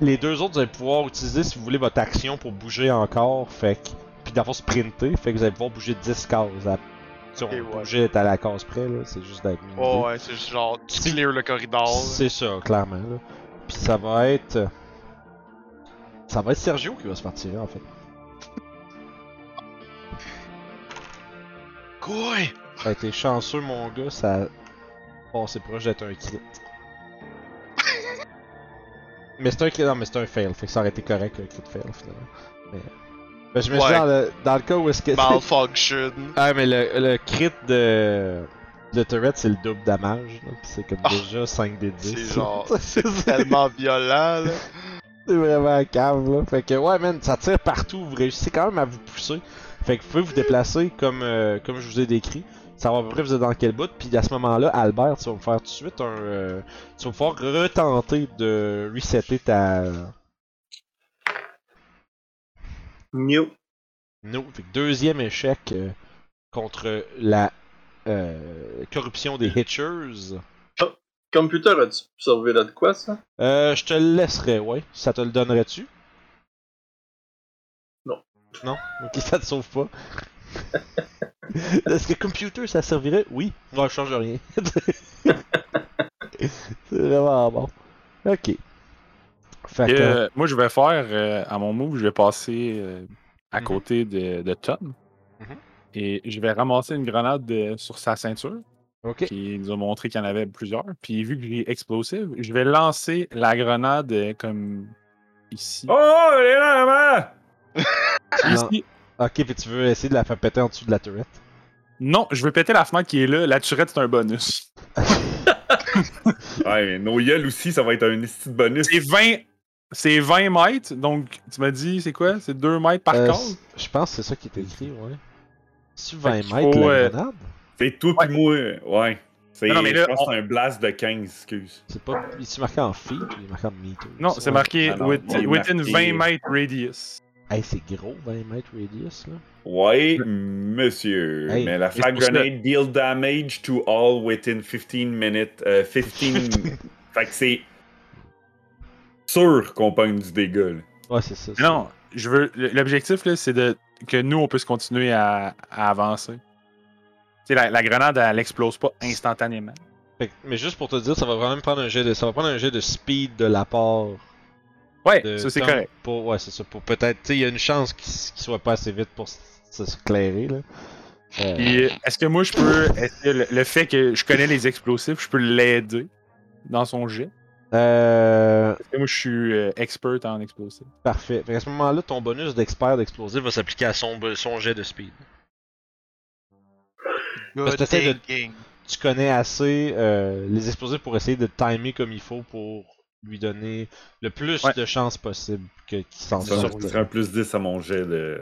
Les deux autres, vous allez pouvoir utiliser si vous voulez votre action pour bouger encore, fait que. Puis d'abord sprinter, fait que vous allez pouvoir bouger 10 cases. À... Si on Ok, ouais. bouger à la case près, là, c'est juste d'être. Oh ouais, c'est juste genre, tu clear le corridor. C'est ça, clairement. Là. Puis ça va être. euh, Ça va être Sergio qui va se faire tirer en fait. Quoi? Ça a été chanceux, mon gars, ça a passé proche d'être un crit. mais c'est un crit, non, mais c'est un fail, fait que ça aurait été correct un crit fail finalement. Mais, ben, je me suis dit dans le, dans le cas où est-ce que. Malfunction. ah, mais le, le crit de. de Turret, c'est le double damage, c'est comme Ah. déjà 5 des 10. C'est genre- c'est. Tellement violent, là. C'est vraiment cave là. Fait que ouais man, ça tire partout, vous réussissez quand même à vous pousser. Fait que vous pouvez vous déplacer comme, euh, comme je vous ai décrit. Savoir à peu près vous êtes dans quel bout. Puis à ce moment-là, Albert, tu vas me faire tout de suite un. euh, tu vas pouvoir retenter de resetter ta. No. Fait que deuxième échec euh, contre la euh, corruption des Hitchers. Computer, as-tu là de quoi, ça? Euh, je te le laisserai, ouais. Ça te le donnerais-tu? Non. Non? Ok, ça te sauve pas. Est-ce que computer ça servirait? Oui. Non, je change rien. C'est vraiment bon. Ok. Fait Et, que. euh, moi, je vais faire, euh, à mon move, je vais passer euh, à Mhm. côté de, de Tom. Mhm. Et je vais ramasser une grenade de- sur sa ceinture, ok. qui nous a montré qu'il y en avait plusieurs. Puis vu que j'ai explosive, je vais lancer la grenade euh, comme ici. Oh, elle est là, là-bas! Non. Ici. Ok, puis tu veux essayer de la faire péter en dessous de la turette. Non, je veux péter la fenêtre qui est là. La turette, c'est un bonus. Ouais, mais Noyel aussi, ça va être un de bonus. C'est 20, c'est 20 mètres. Donc, tu m'as dit, c'est quoi? C'est 2 mètres par Euh, case? Je pense que c'est ça qui est écrit, ouais. Fait 20 qu'il mètres, faut, la euh, grenade? C'est tout Ouais. pis moi. Ouais. C'est, Non, non, mais là, je pense on- c'est un blast de 15, excuse. C'est pas. Il est marqué en feet ou il est marqué en meter Non, c'est marqué Ah non, with- within marqué- 20 mètres radius. Hey, c'est gros, 20 mètres radius, là. Ouais, monsieur. Hey, mais la c'est frag grenade deal damage to all within 15 minutes. euh, 15. fait que c'est sûr qu'on pogne du dégât. là. Ouais, c'est ça. Non, je veux. L'objectif, là, c'est de que nous, on puisse continuer à, à avancer. Tu sais, la, la grenade, elle explose pas instantanément. Mais juste pour te dire, ça va vraiment prendre un jet de. Ça va prendre un jet de speed de la part Ouais, de ça c'est correct. Pour, ouais, c'est ça. Pour peut-être. Tu sais, il y a une chance qu'il qu'il soit pas assez vite pour s'éclairer, là. Euh, Puis, euh, est-ce que moi, je peux. Est-ce que le, le fait que je connais les explosifs, je peux l'aider dans son jet? Euh, moi, je suis euh, expert en explosifs. parfait. Fait à ce moment-là, ton bonus d'expert d'explosif va s'appliquer à son, jet de speed. Parce que de-. Tu connais assez euh, les explosifs pour essayer de timer comme il faut pour lui donner le plus Ouais. de chances possible que- qu'il s'en Ça sorte. un plus 10 à mon jet de.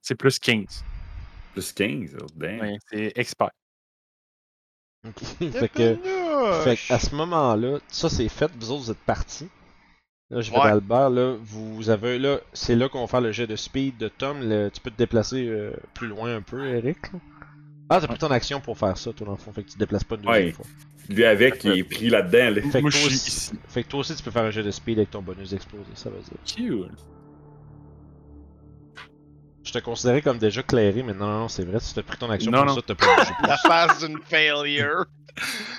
C'est plus 15. Plus 15. oh, damn. Ouais, c'est expert. Ok. fait que. Fait à ce moment-là, ça c'est fait, vous autres vous êtes partis. Là, je vais Ouais. d'Albert, là, vous avez là, c'est là qu'on va faire le jet de speed de Tom. le- tu peux te déplacer euh, plus loin un peu, Eric. là. Ah, t'as pris ton action pour faire ça, toi, dans le fond, fait que tu te déplaces pas une deuxième Ouais. fois. Lui avec, il est pris là-dedans. là. Fait que, toi aussi, ici. fait que toi aussi, tu peux faire un jet de speed avec ton bonus d'explosé, ça veut dire. Cool. Je te considérais comme déjà clairé, mais non, non, non, c'est vrai, si t'as pris ton action Non, pour non. ça, t'as pas bougé plus. La face d'une failure.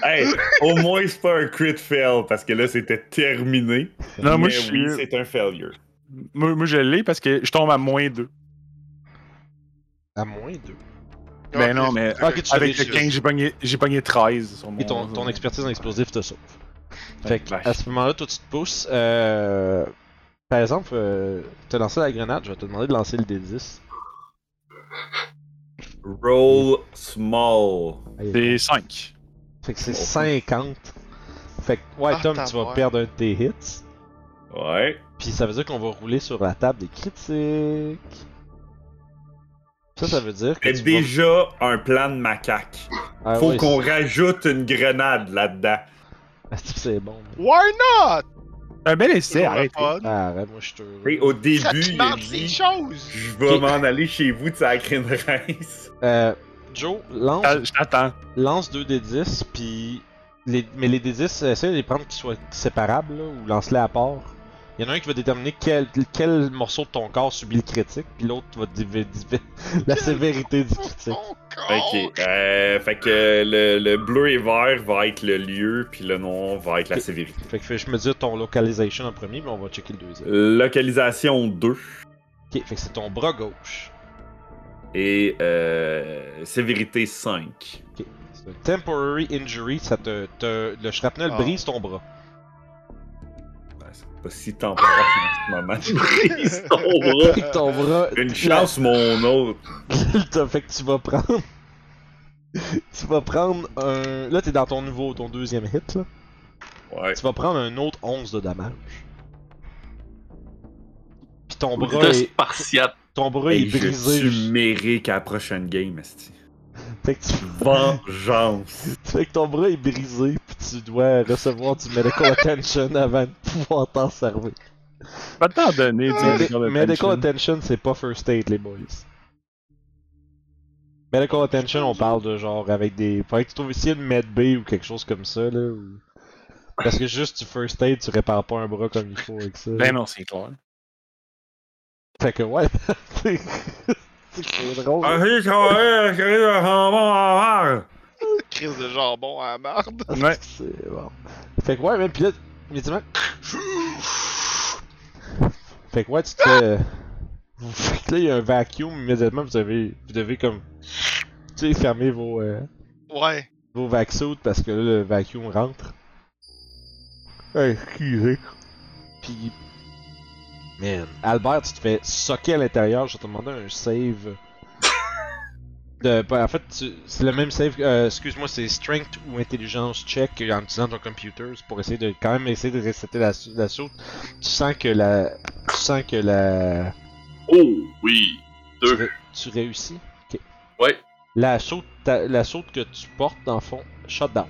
Hey, au moins c'est pas un crit fail parce que là c'était terminé. Non, moi, je suis. oui, c'est un failure. Moi, moi, je l'ai parce que je tombe à moins 2. À moins 2. Ben non, mais Ah, avec le réussis. 15, j'ai pogné, j'ai pogné 13 sur mon. Et ton, ton expertise en explosif te sauve. Fait que, à ce moment-là, toi tu te pousses. Euh, par exemple, euh, t'as lancé la grenade, je vais te demander de lancer le D10. Roll small. C'est 5. Fait que c'est 50. Fait que, ouais, Ah, Tom, tu vas ouais. perdre un de tes hits. Ouais. Puis ça veut dire qu'on va rouler sur la table des critiques. Ça, ça veut dire que. C'est vas- déjà un plan de macaque. Ah Faut qu'on rajoute une grenade là-dedans. c'est- C'est bon. Why not? Un bel essai, arrête. Ah, arrête, moi je suis heureux. Et au Ça début, il a dit choses. Je vais m'en aller chez vous de une race. Euh, Joe, lance, Je t'attends. lance 2 D10, puis. Les, mais les D10, essaye de les prendre qu'ils soient séparables, là, ou lance-les à part. Il y en a un qui va déterminer quel, quel morceau de ton corps subit le critique, puis l'autre va la sévérité du critique. Ok. Euh, fait que le, le bleu et vert va être le lieu, puis le noir va être la sévérité. Fait que je me dis ton localisation en premier, mais on va checker le deuxième. Localisation 2 Ok, fait que c'est ton bras gauche. et euh, sévérité 5. Ok. C'est un temporary injury, ça te. te- le shrapnel Ah. brise ton bras. Si temporaire en ce moment. Brise ton bras. Fait que ton bras. Une chance, mon autre. T'as- fait que tu vas prendre. tu vas prendre un. Là, t'es dans ton nouveau, ton deuxième hit, là. Ouais. Tu vas prendre un autre 11 de damage. Puis ton bras de est. Spartiate. Ton bras Hey, est je brisé. suis méré qu'à la prochaine game, esti. Fait que, tu... Vengeance. fait que ton bras est brisé, puis tu dois recevoir du medical attention avant de pouvoir t'en servir. Pas de temps donné, tu sais. Medi- medical medical attention. attention, c'est pas first aid, les boys. Medical attention, on parle de genre avec des. Faudrait que tu trouves ici une medbay ou quelque chose comme ça, là. ou- Parce que juste tu first aid, tu répares pas un bras comme il faut avec ça. Ben non, c'est clair. Fait que ouais, c'est c'est drôle. Ah, là. Vas-y, ça va, j'arrive à Chris crise de jambon à marde. Ouais. C'est bon. Fait que ouais, même pis là, immédiatement. Fait que ouais, tu te fais. Fait que là, il y a un vacuum, immédiatement, vous avez. Vous devez comme. Tu sais, fermer vos. euh, Ouais. vos vaccines parce que là, le vacuum rentre. Excusez. Pis. Man, Albert, tu te fais socker à l'intérieur, je vais te demander un save. De, ben, en fait, c'est le même save, euh, excuse-moi, c'est Strength ou Intelligence check en utilisant ton computer c'est pour essayer de quand même essayer de resetter la, la saute. Tu sens que la. Tu sens que la. Oh, oui. Tu, Deux. ré- tu réussis. Ok. Ouais. La saute, ta- la saute que tu portes, dans le fond, shutdown.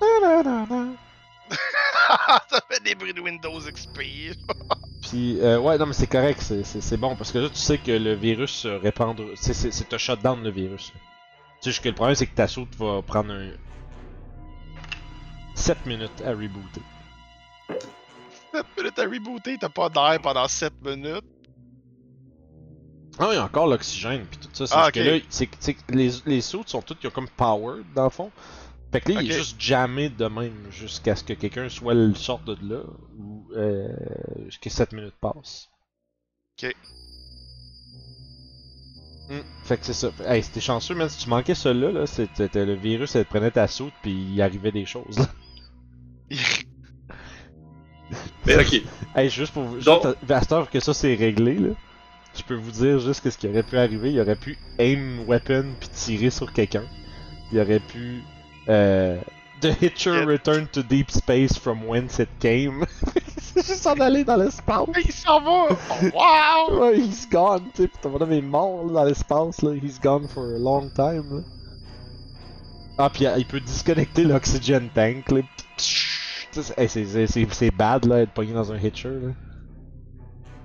ça fait des bruits de Windows XP. Puis, euh, ouais, non, mais c'est correct, c'est- bon, parce que là, tu sais que le virus se répandre. C'est un shutdown, le virus. Tu sais, juste que le problème, c'est que ta saute va prendre un. 7 minutes à rebooter. 7 minutes à rebooter, t'as pas d'air pendant 7 minutes. Ah, il y a encore l'oxygène, puis tout ça. C'est Ah, que là, c'est que- les, les sautes sont toutes, ils ont comme power, dans le fond. Fait que là, il est Ok. juste jamais de même jusqu'à ce que quelqu'un soit le sorte de là, ou euh, que 7 minutes passent. Ok. Hmm, Fait que c'est ça. Hey, c'était chanceux, man. Si tu manquais celui-là, là, c'était le virus, elle prenait ta saute, puis il arrivait des choses. là. Mais ok. Hey, juste pour vous. Donc- à, à cette heure que ça c'est réglé, là. Je peux vous dire juste que ce qui aurait pu arriver, il aurait pu aim weapon puis tirer sur quelqu'un. Il aurait pu. Euh, The Hitcher Yeah. return to deep space from whence it came. c'est juste s'en aller dans l'espace. Il s'en va! Oh, wow! Ouais, he's gone, tu sais, pis ton bonhomme est mort là, dans l'espace, là. He's gone for a long time, là. Ah, pis euh, il peut disconnecter l'oxygen tank, là. Hey, c'est- bad, là, être pogné dans un hitcher, là.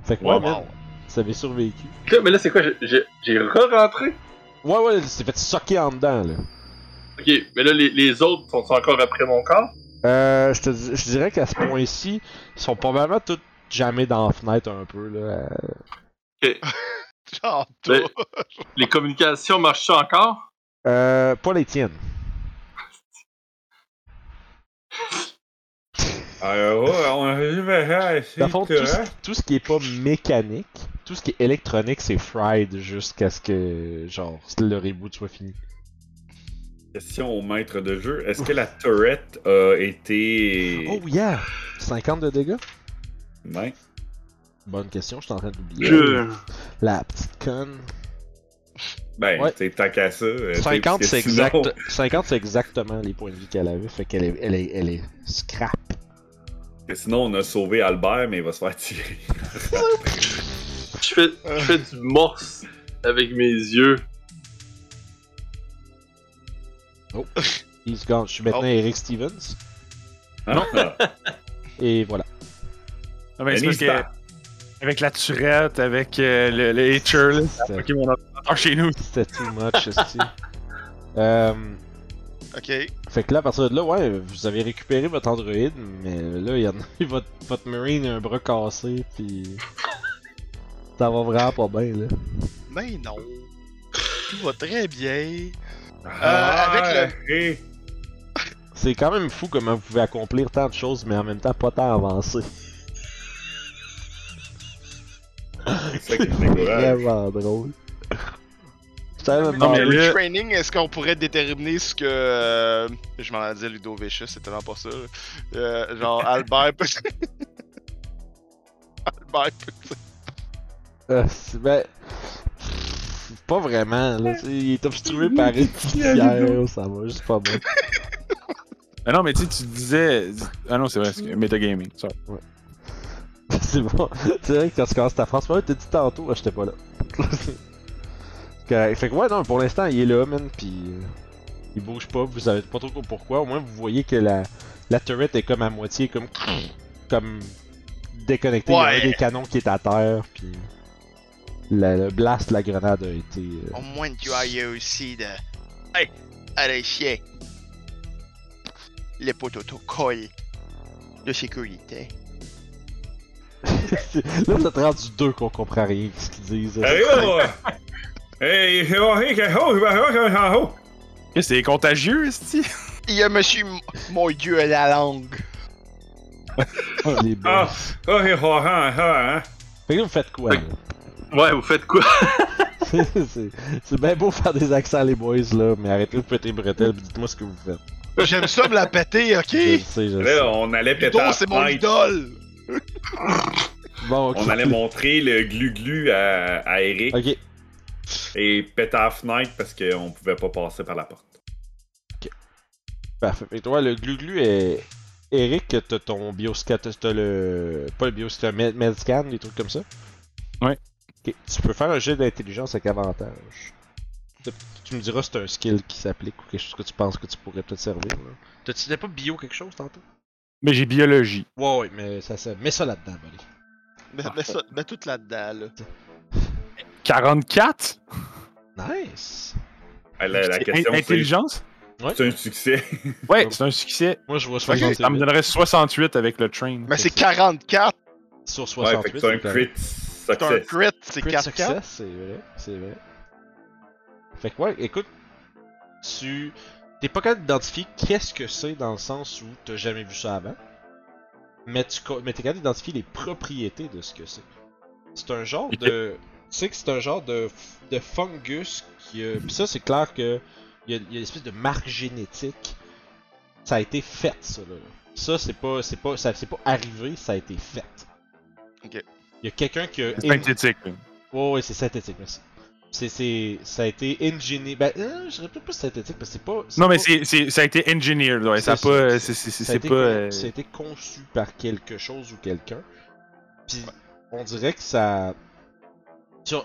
Fait que, ouais, Wow. man, ça avait survécu. Mais là, c'est quoi? J'ai- re-rentré? Ouais, ouais, il s'est fait socker en dedans, là. Ok, mais là, les, les autres sont encore après mon corps? Euh, je te dis- je dirais qu'à ce point-ci, ils sont probablement tous jamais dans la fenêtre un peu, là. Genre, Mais- toi. Les communications marchent encore? Euh, pas les tiennes. Alors, ouais, on arrive à essayer Dans le fond, tout, ce- tout ce qui est pas mécanique, tout ce qui est électronique, c'est fried jusqu'à ce que, genre, le reboot soit fini. Question au maître de jeu. Est-ce que la turret a été. Oh yeah! 50 de dégâts? Ouais. Bonne question, je suis en train d'oublier. Je... La petite conne. Ben, Ouais. c'est tant qu'à ça. euh, 50, parce que c'est sinon- exact... 50, c'est exactement les points de vie qu'elle avait, fait qu'elle est, elle est, elle est scrap. que sinon, on a sauvé Albert, mais il va se faire tirer. Je fais, je fais du morse avec mes yeux. He's gone. Je suis maintenant Oh. Eric Stevens. Non. Et voilà. Non, mais c'est parce que, avec la turette, avec euh, le, le mon ordinateur chez nous. C'était too much, esti. euh, Ok. Fait que là, à partir de là, ouais, vous avez récupéré votre Android, mais là, il y en a votre, votre Marine a un bras cassé, puis ça va vraiment pas bien, là. Mais non. Tout va très bien. Ah, avec hé. C'est quand même fou comment vous pouvez accomplir tant de choses, mais en même temps pas tant avancé. C'est. Vraiment drôle. Non, Dans mais le là- training, est-ce qu'on pourrait déterminer ce que. euh, je m'en ai dit Ludo Vicious, c'est tellement pas ça. Euh, genre, Albert peut. Albert peut. Euh, c'est- ben. Pas vraiment, là. tu sais, Il est obstrué par une pierre, ça va juste pas bien. Ah non, mais tu sais, tu disais. Ah non, c'est vrai, c'est metagaming. sorry. C'est bon. C'est vrai que quand tu commences ta phrase, ouais, t'as dit tantôt, ouais, j'étais pas là. Correct. Fait que ouais, non, pour l'instant, il est là, man, pis euh, il bouge pas, vous savez pas trop pourquoi. Au moins, vous voyez que la, la turret est comme à moitié, comme, comme déconnectée. Il y a Ouais. un des canons qui est à terre, pis la- le blast de la grenade a été. euh, Au moins, tu as eu aussi de. Hey, allez, chien. Les protocoles de sécurité. là, vous êtes rendu deux qu'on comprend rien de ce qu'ils disent. Allez, là! Hey, c'est contagieux, esti. Il y a monsieur M- mon dieu à la langue. Les boys. Ah, ah, ah, ah, ah, hein. Fait que vous faites quoi? Là? Ouais, vous faites quoi? c'est bien beau faire des accents, les boys, là, mais arrêtez de péter bretelles dites-moi ce que vous faites. J'aime ça me la péter, ok? Je le sais, je le sais. Là, on allait péter c'est mon idole! Bon, ok. On allait montrer le glu-glu à, à Eric Ok, et péter à la fenêtre parce qu'on pouvait pas passer par la porte. parfait. Et toi, le glu-glu est. Eric, t'as ton bioscan, t'as le. Pas le bioscan, med medscan, des trucs comme ça? Ouais. Ok, tu peux faire un jet d'intelligence avec avantage. Tu- me diras si c'est un skill qui s'applique ou quelque chose que tu penses que tu pourrais peut-être servir. là. T'as-tu n'as pas bio quelque chose tantôt? Mais j'ai biologie. Ouais, ouais, mais ça, ça mets ça là-dedans, buddy. Mets, mets ça, mets tout là-dedans, là. 44? Nice! Ah, La, la In- question, c'est Intelligence? c'est un succès. Ouais, c'est un succès. Moi, je vois Fait que 68 ça me donnerait 68 avec le train. Mais c'est 44! sur Ouais, fait 68. que c'est un crit C'est un crit, c'est Crit 4 success, c'est vrai, c'est vrai. Fait que ouais, écoute, tu t'es pas capable d'identifier qu'est-ce que c'est dans le sens où t'as jamais vu ça avant, mais tu co- mais t'es capable d'identifier les propriétés de ce que c'est. C'est un genre de, tu sais que c'est un genre de, f- de fungus qui, pis ça c'est clair que il y a, il y a une espèce de marque génétique. Ça a été fait ça là. Ça c'est pas, c'est pas, ça c'est pas arrivé, ça a été fait. Ok. Il y a quelqu'un qui a Synthétique. Ouais, ouais, c'est synthétique, merci. C'est, c'est, ça a été engineer. Ben, euh, je peut-être pas synthétique, parce que c'est pas. Non, mais c'est, c'est, ça a été engineered, ouais. Ça a pas. ça. C'est, c'est, c'est, ça a été pas. con- euh, ça a été conçu par quelque chose ou quelqu'un. Puis, on dirait que ça.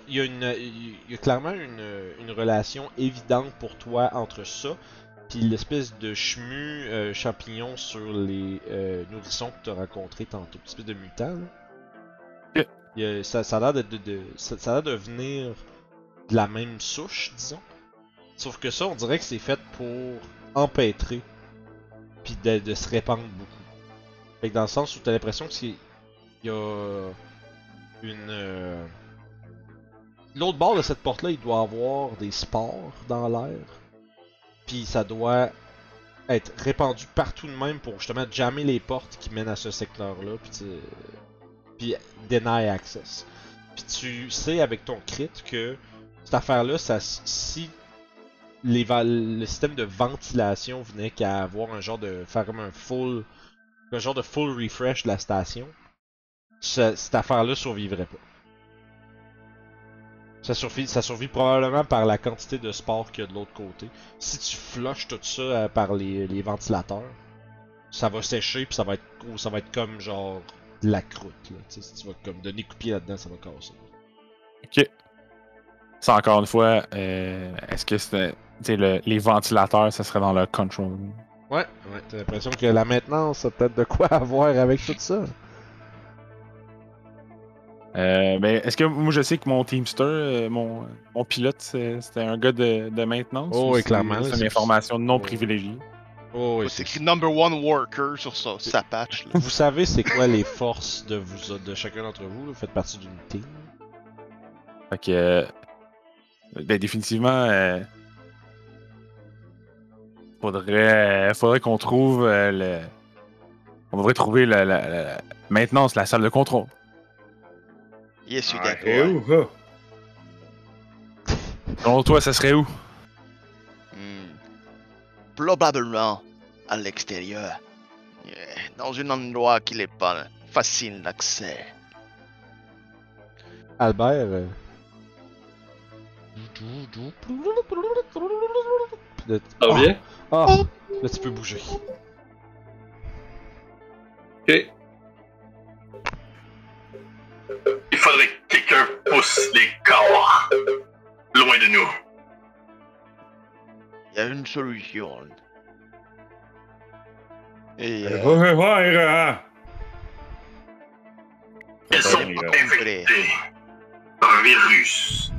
Il y, a une, il y a clairement une, une relation évidente pour toi entre ça puis l'espèce de chemu euh, champignon sur les euh, nourrissons que tu as rencontré tantôt. Espèce de mutant, là. Ça, a l'air de, venir de la même souche, disons. Sauf que ça, on dirait que c'est fait pour empêtrer puis de, se répandre beaucoup. Fait que dans le sens où t'as l'impression que c'est il y a une euh, l'autre bord de cette porte là, il doit avoir des spores dans l'air. Puis ça doit être répandu partout de même pour justement jammer les portes qui mènent à ce secteur là puis puis deny access. Puis tu sais avec ton crit que cette affaire là ça si les le système de ventilation venait qu'à avoir un genre de faire comme un full un genre de full refresh de la station ce- cette affaire là survivrait pas ça survit, probablement par la quantité de sport qu'il y a de l'autre côté. Si tu flushes tout ça euh, par les, ventilateurs, ça va sécher puis ça va être comme genre de la croûte là. Si tu vas comme donner coup de pied là-dedans, ça va casser. Ok. Ça, encore une fois, euh, est-ce que le- les ventilateurs, ça serait dans le control room? Ouais, ouais, t'as l'impression que la maintenance a peut-être de quoi avoir avec tout ça. Euh, ben, est-ce que moi je sais que mon Teamster, euh, mon, mon pilote, c'était un gars de, de maintenance? Oh, ou oui, c'est- clairement, C'est une information non privilégiée. Oh, oui, C'est écrit number one worker sur sa, sa patch. Là. Vous savez c'est quoi les forces de vous de chacun d'entre vous, là? vous faites partie d'une team? Fait que. euh, ben, définitivement. euh, faudrait euh, faudrait qu'on trouve euh, le. On devrait trouver la, la- la- maintenance, la salle de contrôle. Yes, je suis Ah, et d'accord. où, ah? Selon toi, ça serait où? Hmm. Probablement à l'extérieur. Yeah, Dans un endroit qui n'est pas facile d'accès. Albert. euh, va bien? Ah, là tu peux bouger. Ok. Il faudrait que quelqu'un pousse les corps loin de nous. Il y a une solution. Et euh, Ouais, ouais, ouais, ah. Ils sont infectés par un virus.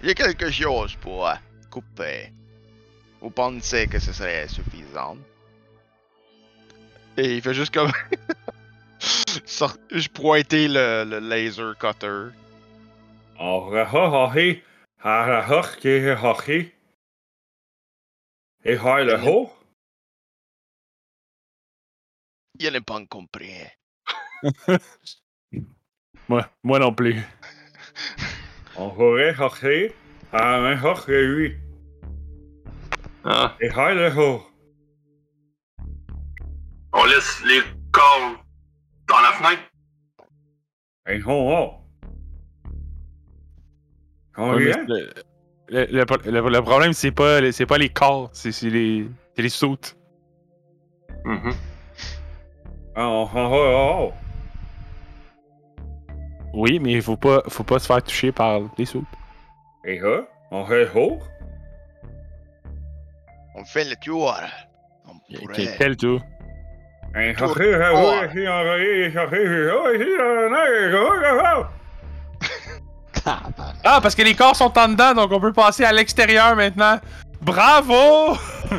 il y a quelque chose pour euh, couper. Vous pensez que ce serait suffisant? Et il fait juste comme. Sort- Je pointais le, le laser cutter. Och, hockey. Har hockey, hockey. Ik har le hoog. Je n'ai pas compris. Moi, moi non plus. On hoor hockey. Ah, mijn hockey, oui. Ah, Ik har le hoog. on laisse les corps dans la fenêtre. Ik hoor al. Oh, le, le, le- problème, c'est pas, c'est pas les corps, c'est c'est les, les sautes. Mhm. Oh, oh, oh, oh. Oui, mais il faut pas, faut pas se faire toucher par les sautes. Ik hoor. On hoog. On fait le tour. On Quel, pourrait. quel tour? En Tour. Ah, parce que les corps sont en dedans, donc on peut passer à l'extérieur maintenant. Bravo! Tu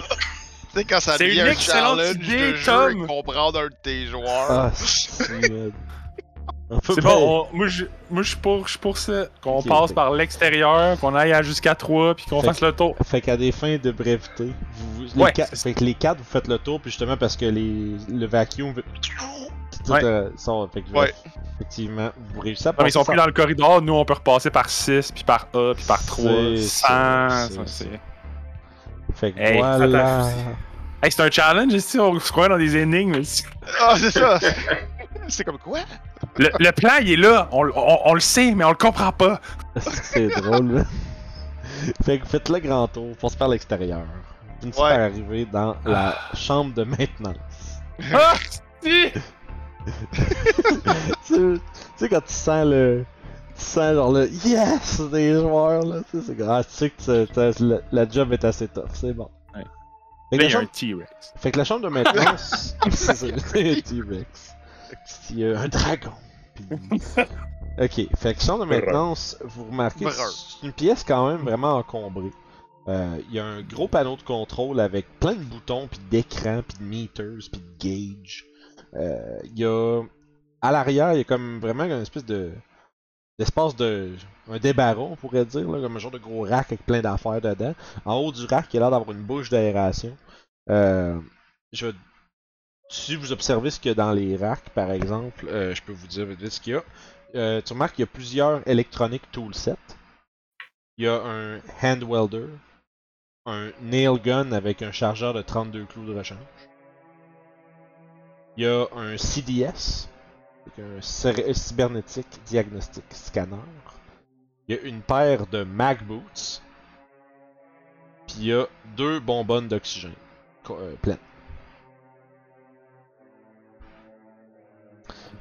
sais, quand ça C'est devient une un challenge idée, de jeu Tom. et comprendre un de tes joueurs. Ah, c'est bon, on- moi, je, moi je suis pour, je suis pour ça. Qu'on passe par l'extérieur, qu'on aille à jusqu'à 3, puis qu'on fasse le tour. Fait qu'à des fins de brevité, vous, vous- les Ouais, fait que les quatre, vous faites le tour, puis justement parce que les, le vacuum veut- tout Ouais. euh, sort. Fait que, Ouais. Effectivement, vous réussissez à Non, mais ils sont plus dans le corridor, nous on peut repasser par 6, puis par A, puis par 3, C'est ça, 100. c'est ça, ça. c'est- Fait que Hey, voilà. Hey, c'est un challenge ici, on se croit dans des énigmes. ici. Ah, c'est ça. c'est comme quoi? Le, le plan, il est là, on, on- on le sait, mais on le comprend pas. C'est drôle, là. Fait que faites le grand tour pour se faire l'extérieur. Une fois Ouais. arrivé dans la chambre de maintenance. Ah, si! tu tu sais, quand tu sens le. Tu sens genre le yes des joueurs, là. Tu sais, c'est grave. Tu sais que tu- la, la job est assez tough, c'est bon. Ouais. Fait, que Là, la il y a un chambre, T-Rex. fait que la chambre de maintenance. c'est c'est un T-Rex. Il y a un dragon. Ok, fait que de maintenance, vous remarquez, c'est une pièce quand même vraiment encombrée. Euh, Il y a un gros panneau de contrôle avec plein de boutons, puis d'écrans, puis de meters, puis de gauge. Euh, Il y a à l'arrière, il y a comme vraiment une espèce de d'espace de un débarras, on pourrait dire, là, comme un genre de gros rack avec plein d'affaires dedans. En haut du rack, il y a l'air d'avoir une bouche d'aération. Euh, je vais- si vous observez ce qu'il y a dans les racks, par exemple, euh, je peux vous dire vite ce qu'il y a. Euh, tu remarques qu'il y a plusieurs électroniques toolsets. Il y a un hand welder, un nail gun avec un chargeur de 32 clous de rechange. Il y a un CDS, un cy- cybernetic diagnostic scanner. Il y a une paire de Mag Boots. Puis il y a deux bonbonnes d'oxygène euh, pleines.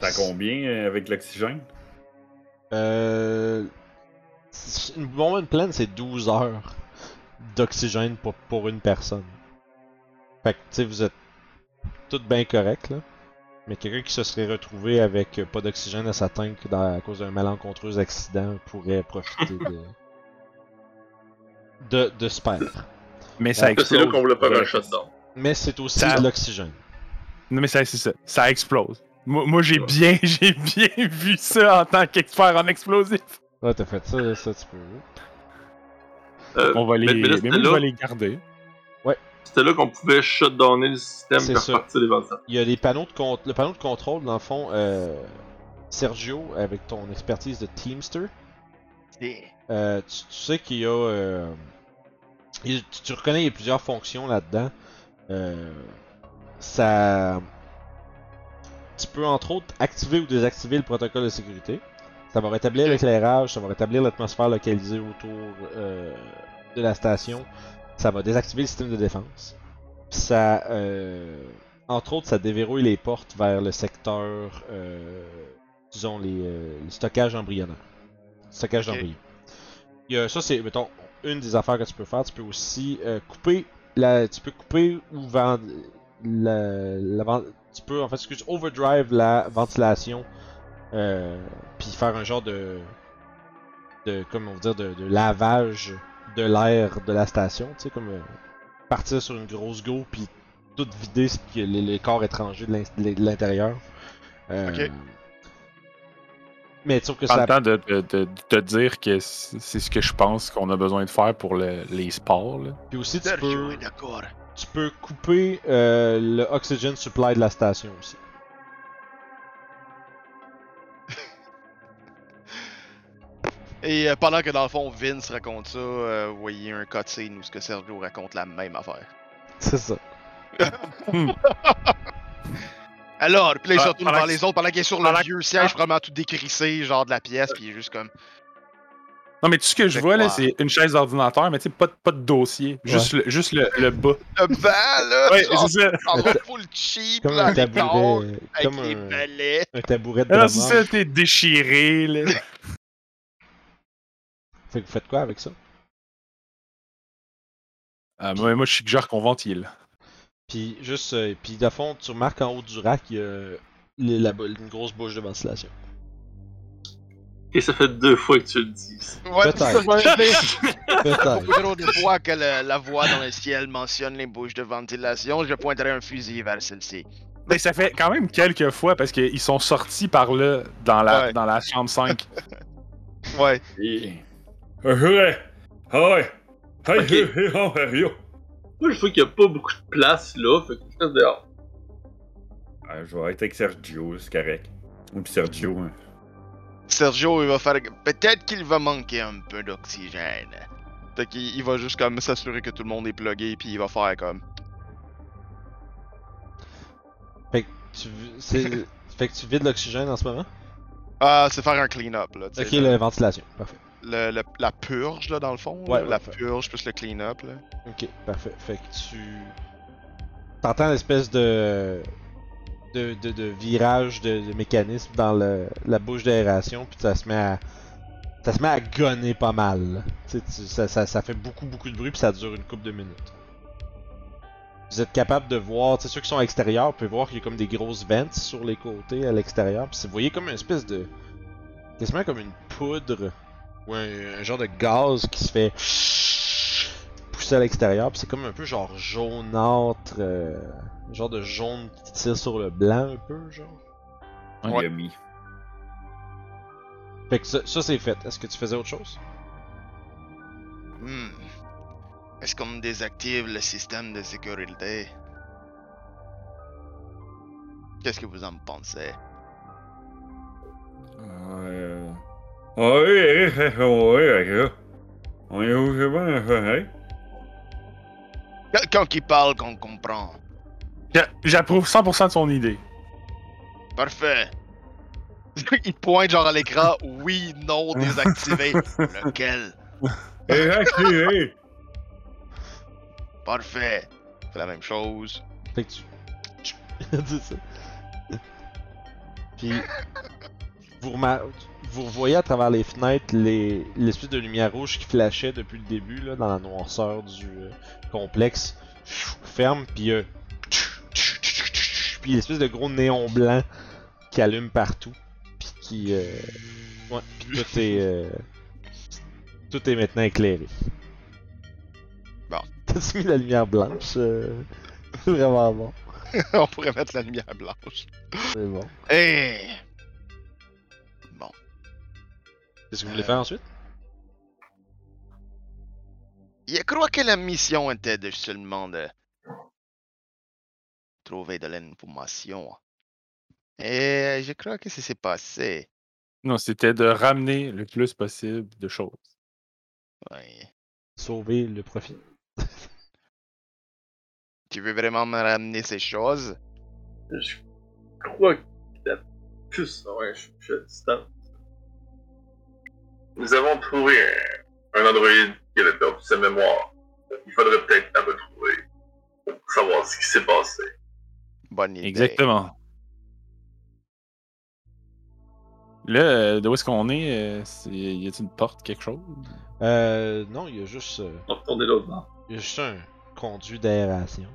T'as combien euh, avec l'oxygène? Euh, une bonbonne pleine, c'est 12 heures d'oxygène pour, pour une personne. Fait que, tu sais, vous êtes toutes bien correct, là. Mais quelqu'un qui se serait retrouvé avec euh, pas d'oxygène à sa tank dans- à cause d'un malencontreux accident pourrait profiter de. de, de se perdre. Mais ça Ouais, C'est là explose. qu'on voulait faire un shutdown. Mais c'est aussi Ça- de l'oxygène. Non, mais ça, c'est ça. Ça explose. Moi, moi, j'ai bien, j'ai bien vu ça en tant qu'expert en explosif. Ouais, t'as fait ça, ça tu peux. Euh, On va les, mais- là, là- vais les garder. C'était là qu'on pouvait shutdowner le système C'est et ça. repartir les ventilateurs. Il y a les panneaux de con- le panneau de contrôle, dans le fond, euh, Sergio, avec ton expertise de Teamster, euh, tu, tu sais qu'il y a. euh, il- tu, tu reconnais qu'il y a plusieurs fonctions là-dedans. Euh, ça. Tu peux entre autres activer ou désactiver le protocole de sécurité. Ça va rétablir l'éclairage, ça va rétablir l'atmosphère localisée autour euh, de la station. Ça va désactiver le système de défense. Ça. euh, entre autres, ça déverrouille les portes vers le secteur. euh, disons, les, le stockage embryonnaire. Stockage Ok. d'embryons. Il y a- ça, c'est, mettons, une des affaires que tu peux faire. Tu peux aussi couper la. Tu peux couper ou vendre. La, la tu peux, en fait, excuse, overdrive la ventilation. Euh, puis faire un genre de. de comment dire, de, de lavage de l'air de la station. Tu sais, comme. euh, partir sur une grosse go, puis tout vider ce qui- les, les corps étrangers de l'in- de l'intérieur. Euh, Ok. Mais sauf que ça. le temps de, de- de- de te dire que c'est ce que je pense qu'on a besoin de faire pour le- les sports. Là. Puis aussi, tu Sergio peux, est d'accord. Tu peux couper euh, le oxygen supply de la station aussi. Et euh, pendant que dans le fond, Vince raconte ça, euh, vous voyez un cutscene où ce que Sergio raconte la même affaire. C'est ça. Alors, puis là, il se retourne vers les autres pendant qu'il est sur le vieux siège, vraiment tout décrissé, genre de la pièce, puis il est juste comme. Non, mais tout ce que je vois, là, c'est une chaise d'ordinateur, mais tu sais, pas, de- pas de dossier. Juste, le, juste le, le bas. Le banc, là! Ouais, genre, c'est ça. en full cheap, Comme là, un tabouret. avec Comme les un, balais. un tabouret de Ah, drummer. c'est ça, t'es déchiré, là. Fait que vous faites quoi avec ça? Ah, moi, moi, je suis genre qu'on ventile. Puis juste, euh, puis de fond, tu remarques en haut du rack, il y a la- une grosse bouche de ventilation. Et ça fait deux fois que tu le dis. Ouais. Peut-être. Trop de fois que le- la voix dans le ciel mentionne les bouches de ventilation, je pointerai un fusil vers celle-ci. Mais ça fait quand même quelques fois parce qu'ils sont sortis par là dans la, Ouais. dans la chambre 5. Ouais. Ah ouais. Ah ouais. Hey, Ok. hey, hey, oh, Mario. Moi, je vois qu'il y a pas beaucoup de place là, fait que je reste dehors. Ah, je vais être avec Sergio, c'est correct. Ou Sergio, hein. Sergio, il va faire. Peut-être qu'il va manquer un peu d'oxygène. Fait qu'il il va juste comme s'assurer que tout le monde est plugué, puis il va faire comme. Fait que tu, fait que tu vides l'oxygène en ce moment? Ah, c'est faire un clean-up, là. Ok, le- la ventilation. Parfait. le- le- la purge, là, dans le fond. Ouais, la purge plus le clean-up, là. Ok, parfait. Fait que tu. T'entends l'espèce de... de. de, de virage de, mécanisme dans le, la bouche d'aération, puis ça se met à. Ça se met à gonner pas mal. Tu ça, ça, ça fait beaucoup, beaucoup de bruit, puis ça dure une couple de minutes. Vous êtes capable de voir, ceux qui sont à l'extérieur, vous pouvez voir qu'il y a comme des grosses vents sur les côtés à l'extérieur, puis vous voyez comme une espèce de. quasiment comme une poudre ou un, un genre de gaz qui se fait à l'extérieur, puis c'est comme un peu genre jaunâtre, euh, genre de jaune qui tire sur le blanc un peu, genre. Ouais. Yummy. Fait que ça, ça, c'est fait. Est-ce que tu faisais autre chose? Hmm. Est-ce qu'on désactive le système de sécurité? Qu'est-ce que vous en pensez? Euh... Oui, hein, oh, oui, Eric, On est où, c'est bon, hein? Quelqu'un qui parle qu'on comprend. J'a- J'approuve 100% de son idée. Parfait. il pointe genre à l'écran, oui, non, désactivé. Lequel? Désactivé! Parfait. C'est la même chose. Fait que tu. C'est ça. Puis. Vous, vous voyez à travers les fenêtres les... l'espèce de lumière rouge qui flashait depuis le début, là, dans la noirceur du euh, complexe. Ferme, puis. euh, Puis l'espèce de gros néon blanc qui allume partout. Puis qui. euh, Ouais, puis tout est. euh, Tout est maintenant éclairé. Bon. T'as-tu mis la lumière blanche? C'est vraiment bon. On pourrait mettre la lumière blanche. C'est bon. Hey! Qu'est-ce que vous voulez faire ensuite? Je crois que la mission était de seulement de trouver de l'information. Et je crois que ça s'est passé. Non, c'était de ramener le plus possible de choses. Ouais. Sauver le profit. Tu veux vraiment me ramener ces choses? Je crois que la puce. Ouais, je je suis à distance. Nous avons trouvé un, un androïde qui avait perdu sa mémoire. Il faudrait peut-être la retrouver pour savoir ce qui s'est passé. Bonne idée. Exactement. Là, euh, de où est-ce qu'on est? euh, c'est- Y a-t-il une porte, quelque chose? Euh, non, il y a juste, euh, On va retourner l'autre bord. il y a juste un conduit d'aération.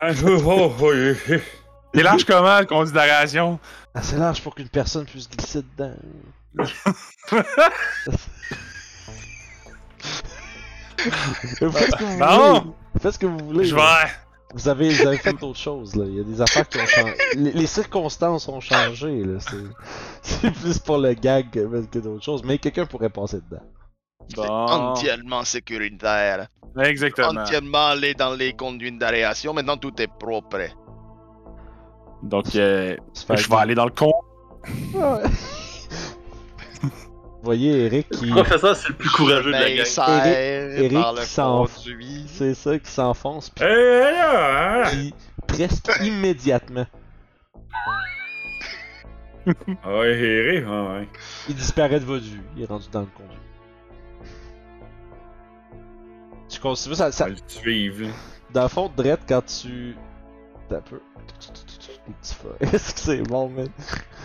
Ah, oh, oh, oh. C'est large comment, le conduit d'aération? Assez large pour qu'une personne puisse glisser dedans. Vous faites ce que vous Bon. voulez. Faites ce que vous voulez. Je vais. Vous avez, vous avez fait autre chose, là. Il y a des affaires qui ont changé. Les, les circonstances ont changé, là. C'est, c'est plus pour le gag que, que d'autres choses. Mais quelqu'un pourrait passer dedans. C'est entièrement sécuritaire. Exactement. Entièrement allé dans les conduites d'aération. Maintenant, tout est propre. Donc, euh, je vais aller dans le con. Ouais. Vous voyez Eric qui. Le professeur, c'est le plus courageux de la Mais gang. ça Eric par le s'en- conduit. C'est ça qui s'enfonce, puis qui presque immédiatement, Ah ouais, Eric, ah ouais. il disparaît de votre vue. Il est rendu dans le conduit. Tu considères ça, ça, suivre, là. Dans le fond, Dredd, quand tu. T'as un peu. Est-ce que c'est bon, man?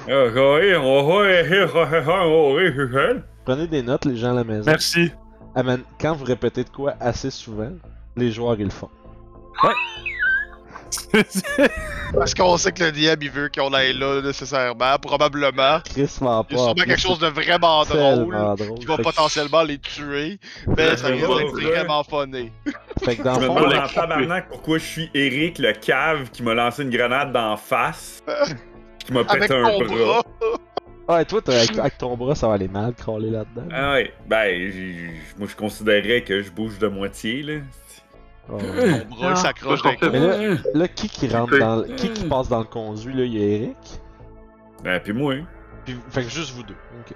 Ah, ouais, eh, eh, ah, ah, ah, oh, eh, eh, eh. Prenez des notes, les gens à la maison. Merci. Ah, man, quand vous répétez de quoi assez souvent, les joueurs ils le font. Parce qu'on sait que le diable, il veut qu'on aille là nécessairement. Probablement. Chris m'en Il y a sûrement quelque chose de vraiment drôle. drôle. Qui va potentiellement les tuer. Mais ça risque d'être vraiment funny. Fait que dans Je me demande en tabarnak pourquoi je suis Eric, le cave, qui m'a lancé une grenade d'en face. Qui m'a pété un bras. bras. ouais, toi, t'as- avec, avec ton bras, ça va aller mal, crawler là-dedans. Ah ouais, ben, moi je considérais que je bouge de moitié, là. Ouais. Ton bras, il s'accroche d'un Mais coup. là, là, qui qui rentre dans le- Qui qui passe dans le conduit, là? Il y a Eric. Ben, pis moi, hein. Puis, fait que juste vous deux. Ok.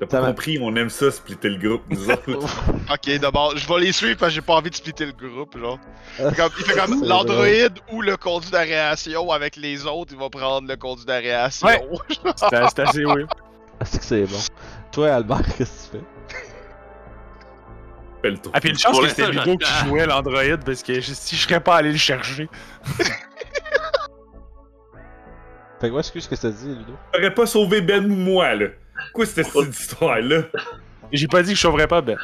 T'as Ça pas va. compris, on aime ça, splitter le groupe, nous autres. Ok, d'abord, je vais les suivre parce que j'ai pas envie de splitter le groupe, genre. Ah, Fait comme- il fait comme c'est l'androïde ou le conduit d'aération avec les autres, il va prendre le conduit d'aération. Ouais. C'était c'était assez weird. Est-ce que c'est bon? Toi, Albert, qu'est-ce que tu fais? Fais le tour. Ah, puis une chance que c'était Ludo qui jouait l'androïde parce que je- si je serais pas allé le chercher. Fait que ouais, excuse ce que ça dit, Ludo. T'aurais pas sauvé Ben ou moi, là. Quoi, c'était cette histoire-là? J'ai pas dit que je sauverais pas Ben.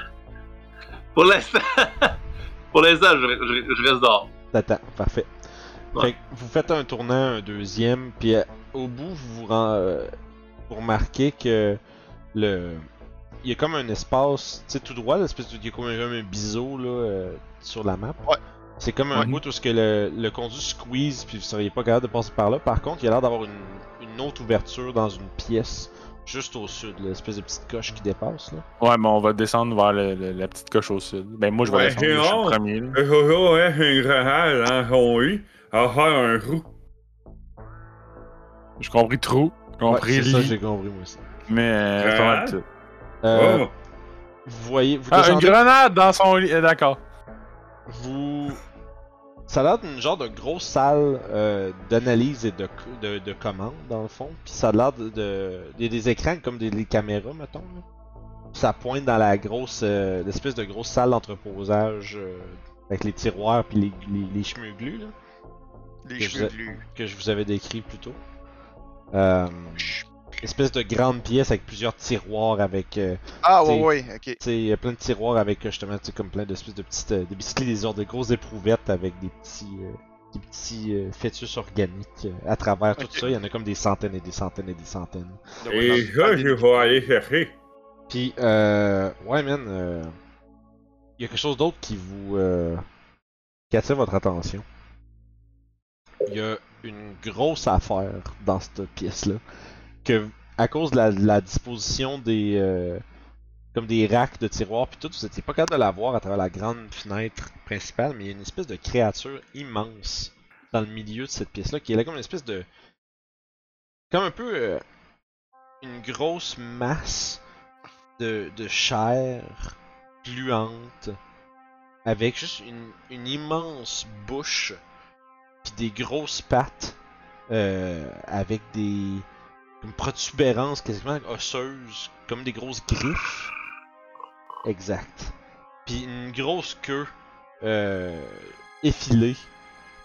Pour l'instant, pour l'instant, je, je- je reste dehors. T'attends, parfait. Ouais. Fait que vous faites un tournant, un deuxième, puis euh, au bout, vous vous, ren- euh, vous remarquez que le. Il y a comme un espace, tu sais, tout droit, l'espèce de. Il y a comme un, biseau, là, euh, sur la map. Ouais. C'est comme un Ouais. bout où ce que le, le conduit squeeze, puis vous seriez pas capable de passer par là. Par contre, il y a l'air d'avoir une, une autre ouverture dans une pièce, juste au sud, l'espèce de petite coche qui dépasse, là. Ouais, mais on va descendre vers le- le- la petite coche au sud. Ben, moi, je vais Ouais, descendre, je suis le premier. là. Eh, oh, oh, hein, eu. Ah, ah, un roux. J'ai compris trou. J'ai Ouais, compris c'est ça, j'ai compris, moi aussi. Mais euh, Euh, Oh. Vous voyez, vous Ah, une grenade dans son lit. euh, D'accord. vous. Ça a l'air d'une genre de grosse salle euh, d'analyse et de, de, de commande, dans le fond. Puis ça a l'air de. de- Il y a des écrans comme des, des caméras, mettons. là. Ça pointe dans la grosse. euh, l'espèce de grosse salle d'entreposage euh, avec les tiroirs puis les, les, les chemeux-glus, là, Les Que vous glus. que je vous avais décrit plus tôt. Euh, espèce de grande pièce avec plusieurs tiroirs avec. euh, Ah, ouais, ouais, ok. tu sais, il y a plein de tiroirs avec euh, justement, tu sais, comme plein d'espèces de petites, euh, des bicyclettes, des de grosses éprouvettes avec des petits, euh, des petits euh, fœtus organiques à travers tout ça. Il y en a comme des centaines et des centaines et des centaines. Et ça, je vais aller chercher. Puis, euh, ouais, man, euh, il y a quelque chose d'autre qui vous, euh, qui attire votre attention. Il y a une grosse affaire dans cette pièce-là que, à cause de la, disposition des, euh, comme des racks de tiroirs puis tout, vous étiez pas capable de la voir à travers la grande fenêtre principale, mais il y a une espèce de créature immense dans le milieu de cette pièce-là qui est là comme une espèce de, comme un peu euh, une grosse masse de, chair gluante avec juste une, une immense bouche puis des grosses pattes euh, avec des une protubérance quasiment osseuse comme des grosses griffes exact puis une grosse queue euh, effilée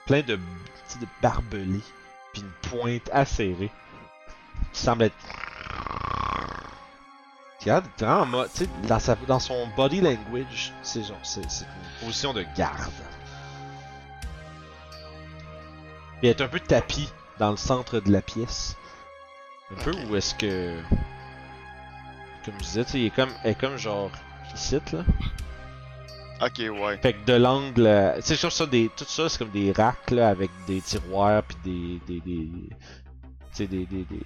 plein de, de barbelés puis une pointe acérée qui semble être Regarde, vraiment dans, dans son body language, c'est genre, c'est une position de garde. Puis elle est un peu tapis dans le centre de la pièce. Un peu où est-ce que. Comme je disais, tu sais, il est comme, elle est comme genre ici, là. Ok, ouais. Fait que de l'angle, euh, c'est sûr ça des, tout ça c'est comme des racks là avec des tiroirs puis des, des, des, tu sais, des, des, des,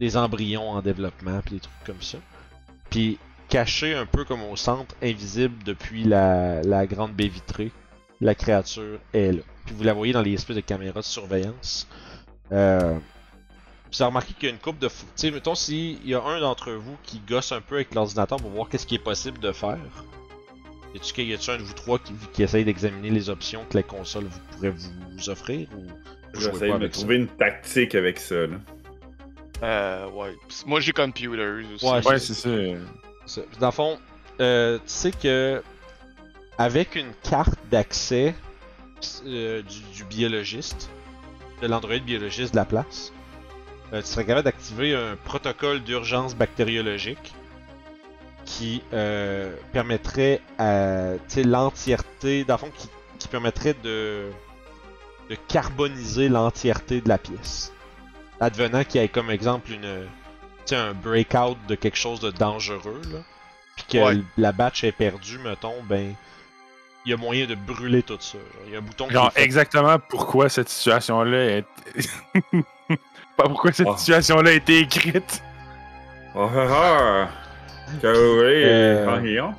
des embryons en développement puis des trucs comme ça. Puis caché un peu comme au centre, invisible depuis la, la grande baie vitrée, la créature est là. Puis vous la voyez dans les espèces de caméras de surveillance. Euh, vous avez remarqué qu'il y a une coupe de... fou- Tu sais, mettons s'il y a un d'entre vous qui gosse un peu avec l'ordinateur pour voir qu'est-ce qui est possible de faire. Y a-tu y a-tu un de vous trois qui, qui essaye d'examiner les options que la console vous pourrait vous offrir ou de ça? trouver une tactique avec ça. Là. Euh, ouais. Moi, j'ai computers aussi. Ouais, Ouais, c'est ça. Ça. Puis Dans le fond, euh, tu sais que avec une carte d'accès euh, du, du biologiste, de l'androïde biologiste de la place, euh, tu serais capable d'activer un protocole d'urgence bactériologique qui euh, permettrait à l'entièreté, dans le fond, qui, qui permettrait de, de carboniser l'entièreté de la pièce. Advenant qu'il y ait comme exemple une, un breakout de quelque chose de dangereux, là, puis que Ouais. la batch est perdue, mettons, ben, il y a moyen de brûler tout ça. Il y a un bouton Genre, fait- exactement pourquoi cette situation-là est. Pas pourquoi cette Oh. situation-là a été écrite. Oh! Que oui, Euh.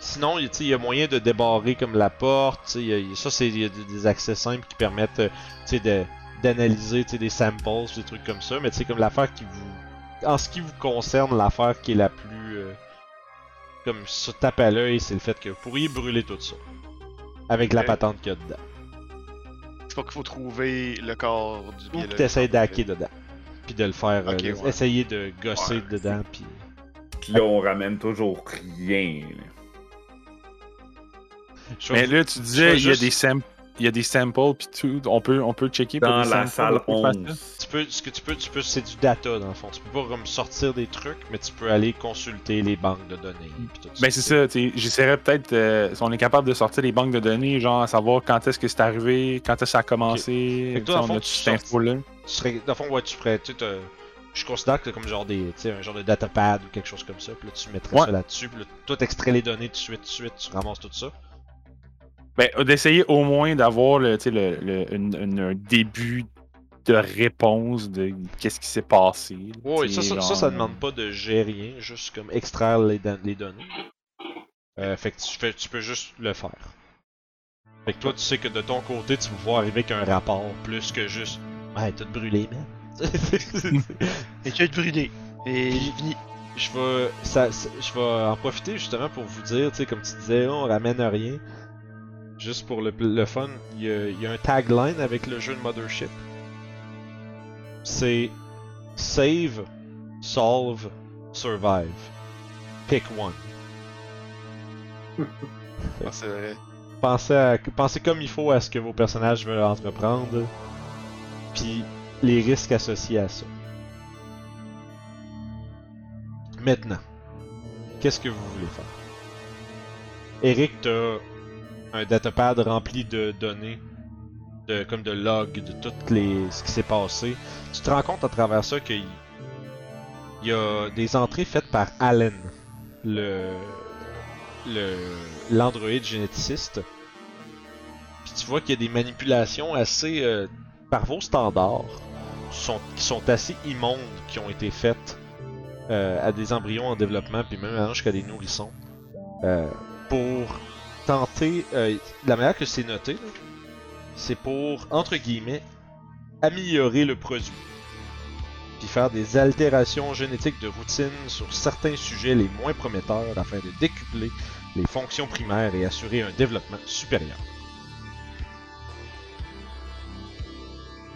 Sinon, il tu sais, il y a moyen de débarrer comme la porte. y a- y a- ça, c'est il y a des, accès simples qui permettent euh, tu sais, de d'analyser des samples, des trucs comme ça. Mais sais, comme l'affaire qui vous. En ce qui vous concerne, l'affaire qui est la plus. euh, comme ça tape à l'œil, c'est le fait que vous pourriez brûler tout ça. Avec la Ok. patente qu'il y a dedans. Pas qu'il faut trouver le corps du Ou t'essayes d'hacker dedans. Puis de le faire. euh, ouais. Essayer de gosser Ouais, dedans. Puis. Puis là, on ramène toujours rien. Je Mais là, tu disais, il y a juste- des samples. Il y a des samples puis tout. On peut, on peut checker pour Dans des la samples, salle on peut faire ça? 11. Tu peux, ce que tu peux, tu peux, c'est du data dans le fond. Tu peux pas comme sortir des trucs, mais tu peux aller consulter les banques de données. Tout Ben c'est ça, j'essaierais peut-être, euh, si on est capable de sortir les banques de données, genre à savoir quand est-ce que c'est arrivé, quand est-ce que ça a commencé, que toi, dans le on fond, a tu cette info-là. Tu serais, dans le fond, ouais, tu ferais, je considère que c'est comme genre des, un genre de datapad ou quelque chose comme ça. Puis là, tu mettrais Ouais. ça là-dessus. Puis là, toi, t'extrais les données tout de suite, tout de suite, tu ramasses tout ça. Ben, d'essayer au moins d'avoir le, le, le- une- un début de réponse de qu'est-ce qui s'est passé. Tu ça, ça, ça, demande pas de gérer rien, juste comme extraire les, don- les données. Euh, fait que tu, fais, tu peux juste le faire. Fait que toi, tu sais que de ton côté, tu vas pouvoir arriver avec un rapport plus que juste. Ouais, tout brûlé, man. Et tu brûlé. Et Puis- fini. je vais, ça, ça- je vais en profiter justement pour vous dire, tu sais, comme tu disais, on ramène rien. Juste pour le, le fun, il y, a, il y a un tagline avec le jeu de Mothership. C'est Save, Solve, Survive. Pick one. Ah. Pensez, à, pensez comme il faut à ce que vos personnages veulent entreprendre, puis les risques associés à ça. Maintenant, qu'est-ce que vous voulez faire? Eric, t'as un datapad rempli de données, comme de logs, de tout les, ce qui s'est passé. Tu te rends compte à travers ça qu'il il y a des entrées faites par Allen, le l'androïde généticiste. Puis tu vois qu'il y a des manipulations assez euh, par vos standards sont, qui sont assez immondes qui ont été faites euh, à des embryons en développement puis même jusqu'à des nourrissons euh, pour tenter la manière que c'est noté c'est pour entre guillemets améliorer le produit puis faire des altérations génétiques de routine sur certains sujets les moins prometteurs afin de décupler les fonctions primaires et assurer un développement supérieur.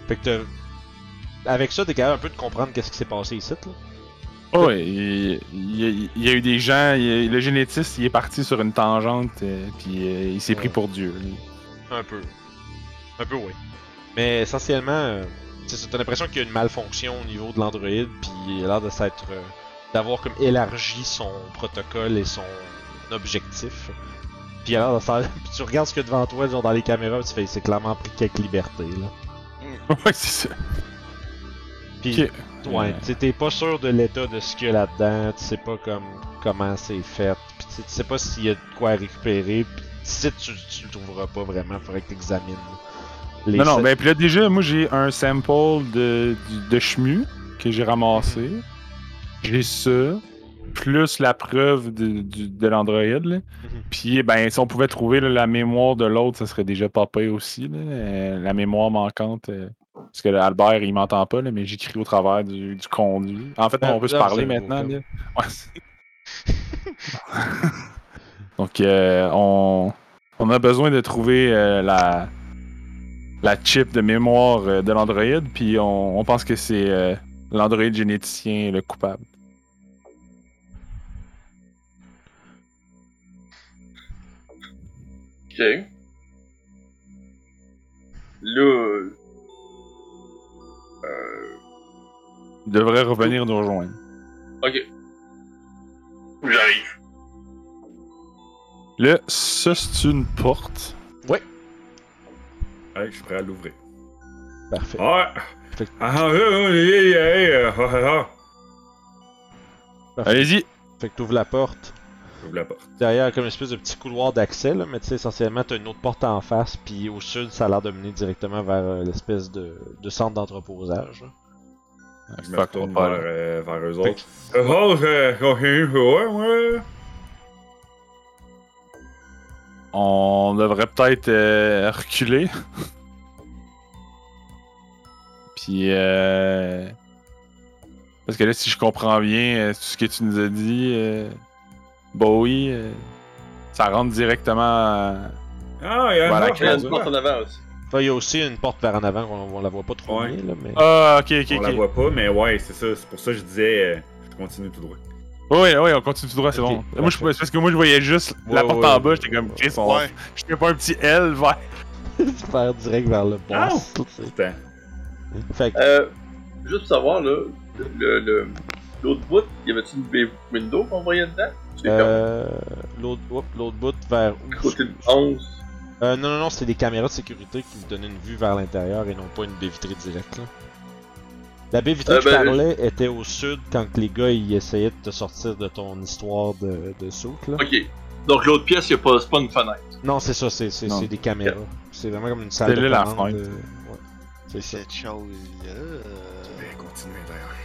Fait que t'as- avec ça, t'es capable un peu de comprendre qu'est-ce qui s'est passé ici, là. Oh, ouais, il, il y a- il y a eu des gens, il le génétiste, il est parti sur une tangente, euh, puis euh, il s'est pris pour Dieu. Un peu. Un peu, oui. Mais essentiellement, euh, c'est ça, t'as l'impression qu'il y a une malfonction au niveau de l'Android, puis il a l'air de s'être. euh, d'avoir comme élargi son protocole et son objectif. Puis il a l'air de faire. Puis tu regardes ce qu'il y a devant toi, genre dans les caméras, tu fais, c'est clairement pris quelques libertés, là. ouais, c'est ça. Puis, ouais, Ouais. tu t'es pas sûr de l'état de ce qu'il y a là-dedans, tu sais pas comme comment c'est fait, puis Tu sais pas s'il y a de quoi à récupérer. Pis si tu, tu le trouveras pas vraiment, faudrait que tu examines. Les Non, non, ben puis là déjà, moi j'ai un sample de, de chemu que j'ai ramassé. J'ai ça, plus la preuve de, du- de l'Android. là. Puis ben, si on pouvait trouver là, la mémoire de l'autre, ça serait déjà pas pire aussi. là. Euh, la mémoire manquante. euh, parce que là, Albert, il m'entend pas, là, mais j'écris au travers du, du conduit. En fait, Ben, on peut se là, parler maintenant. Ouais, c'est- Donc, euh, on, on a besoin de trouver euh, la, la chip de mémoire euh, de l'Android, puis on, on pense que c'est euh, l'Android généticien le coupable. Ok. Là. euh, Il devrait revenir nous rejoindre. ok. J'arrive. Là, ça, c'est une porte. Hey, je suis prêt à l'ouvrir. Parfait. Ah! Fait que- Ah, ah, ah, ah, ah, ah. Allez-y! Fait que t'ouvres la porte. J'ouvre la porte. Derrière, il y a comme une espèce de petit couloir d'accès, là, mais tu sais, essentiellement, t'as une autre porte en face, puis au sud, ça a l'air de mener directement vers euh, l'espèce de, de centre d'entreposage. là. Je me retourne vers, euh, vers eux autres. Euh, Oh, euh, oh, euh, ouais, ouais. On devrait peut-être euh, reculer. Puis, euh... Parce que là, si je comprends bien euh, tout ce que tu nous as dit, euh... Bowie, euh, ça rentre directement. à- Ah, il y a Voilà, un Il y a autre une porte en avant aussi. Enfin, il y a aussi une porte vers en avant qu'on on la voit pas trop Ouais. bien, là, mais... Ah, ok, ok, On ok. la voit pas, mais ouais, c'est ça. C'est pour ça que je disais, euh, je continue tout droit. Oui, oui, on continue tout droit, c'est bon. Moi, je, parce que moi, je voyais juste la Ouais, porte ouais, en ouais, bas, j'étais comme, ouais, Chris, on... Ouais. je fais pas un petit L vers. faire direct vers le Ah! boss. tu sais. Putain. Fait que, Euh, juste pour savoir, là, le, le, l'autre bout, y avait-tu une bay window qu'on voyait dedans? C'est euh, l'autre oups, l'autre bout vers où côté de 11. Euh, non, non, non, c'est des caméras de sécurité qui vous donnaient une vue vers l'intérieur et non pas une baie vitrée directe. Là. La baie vitrée Euh, que je ben, parlais était au sud quand les gars ils essayaient de te sortir de ton histoire de, de soute, là. Ok. Donc l'autre pièce, y a pas, c'est pas une fenêtre. Non, c'est ça, c'est, c'est, c'est des caméras. C'est vraiment comme une salle C'est de là la fenêtre. euh, ouais. C'est ça, Cette chose-là. Je vais continuer d'ailleurs.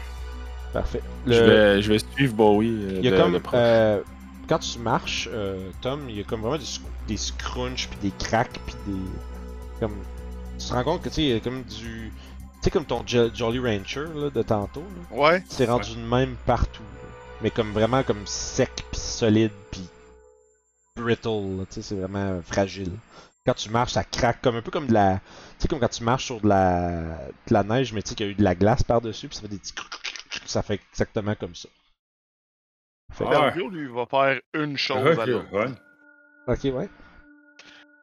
parfait. Je, vais, je vais suivre Bowie. euh, Il y a de- comme. de euh, quand tu marches, euh, Tom, il y a comme vraiment des, sc- des scrunchs, puis des cracks, puis des. Comme. Tu te rends compte que tu sais, il y a comme du. Tu sais, comme ton Jo- Jolly Rancher là, de tantôt, là. Ouais. C'est rendu de même partout. là. Mais comme vraiment comme sec, puis solide, puis brittle, tu sais, c'est vraiment fragile. Quand tu marches, ça craque comme un peu comme de la. Tu sais, comme quand tu marches sur de la, de la neige, mais tu sais qu'il y a eu de la glace par-dessus, puis ça fait des petits. Ça fait exactement comme ça. Fait Ah, ouais. Lui, va faire une chose à l'autre. ouais. Ok, ouais.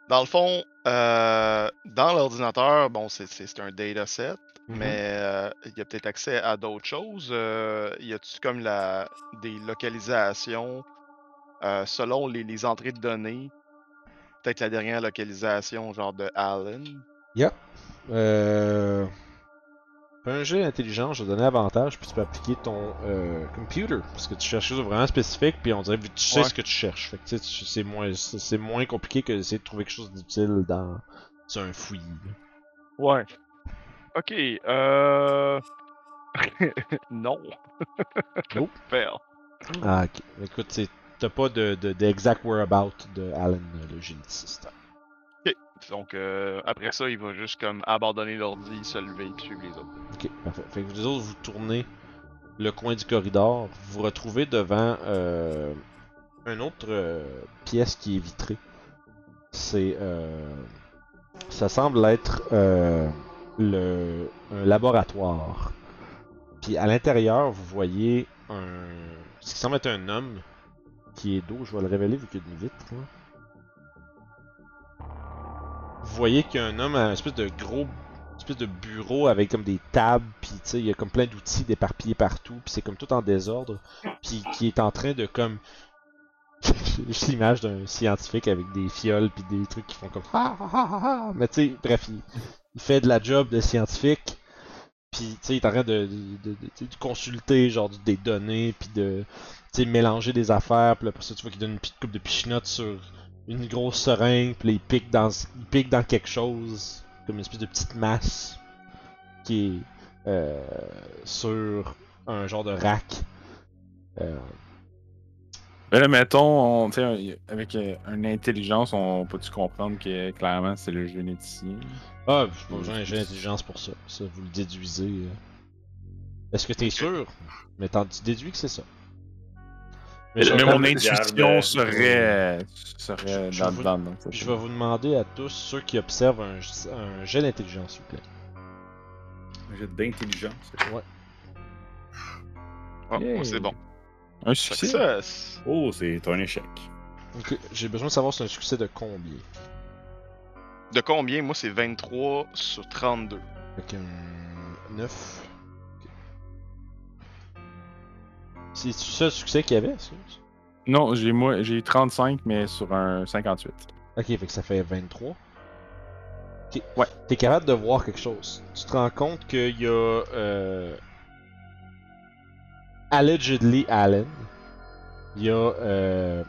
Dans le fond, euh, dans l'ordinateur, bon, c'est- un dataset, Mhm. mais euh, il y a peut-être accès à d'autres choses. Euh, y a-tu comme la, des localisations euh, selon les, les entrées de données? Peut-être la dernière localisation, genre de Allen? Euh... fais Un jet d'intelligence, je vais donner avantage, puis tu peux appliquer ton euh, computer. Parce que tu cherches quelque chose de vraiment spécifique, puis on dirait que tu sais Ouais. ce que tu cherches. Fait que tu sais, tu- c'est moins, c'est moins compliqué que d'essayer de trouver quelque chose d'utile dans un fouillis. Ouais. Ok, euh. non. Nope. Ah, ok. Écoute, t'as pas de, de, d'exact whereabout de Alan, le généticiste. Donc, euh, après ça, il va juste comme abandonner l'ordi, se lever et suivre les autres. Ok, parfait. Fait que vous autres, vous tournez le coin du corridor, vous vous retrouvez devant euh, une autre euh, pièce qui est vitrée. C'est. Euh, ça semble être euh, le, un laboratoire. Puis à l'intérieur, vous voyez un. Ce qui semble être un homme qui est dos. Je vais le révéler vu qu'il y a une vitre. là. Vous voyez qu'il y a un homme un espèce de gros espèce de bureau avec comme des tables, puis tu sais, il y a comme plein d'outils d'éparpillés partout, puis c'est comme tout en désordre, puis qui est en train de comme l'image d'un scientifique avec des fioles puis des trucs qui font comme ah ah ah ah, mais tu sais, bref, il, fait de la job de scientifique, Puis, tu sais, il est en train de, de, de- consulter, genre, des données, puis de, tu sais, mélanger des affaires. Puis là, après ça, tu vois qu'il donne une petite coupe de pichinotte sur une grosse seringue, puis là, il pique dans, il pique dans quelque chose, comme une espèce de petite masse, qui est euh, sur un genre de rack. Euh, Ben là, mettons, on, avec euh, une intelligence, on peut-tu comprendre que clairement c'est le généticien? Ah, j'ai pas besoin j'ai l'intelligence pour ça. Ça, vous le déduisez. euh. Est-ce que t'es sûr? Mais t'en tu déduis que c'est ça. Mais mon intuition euh, serait, serait je dans vous- je vais vous demander à tous ceux qui observent un, un jet d'intelligence, s'il vous plaît. Un jet d'intelligence. Oh, Yay. c'est bon. Un succès. Success. Oh, c'est un échec. Ok, j'ai besoin de savoir si c'est un succès de combien. De combien? Moi, c'est 23 sur 32. Fait que 9. C'est le seul succès qu'il y avait, excuse? Non, j'ai moi j'ai 35, mais sur un 58. Ok, fait que ça fait 23. Ok. Ouais. T'es capable de voir quelque chose. Tu te rends compte qu'il y a. Euh, allegedly Allen. Il y a. Euh,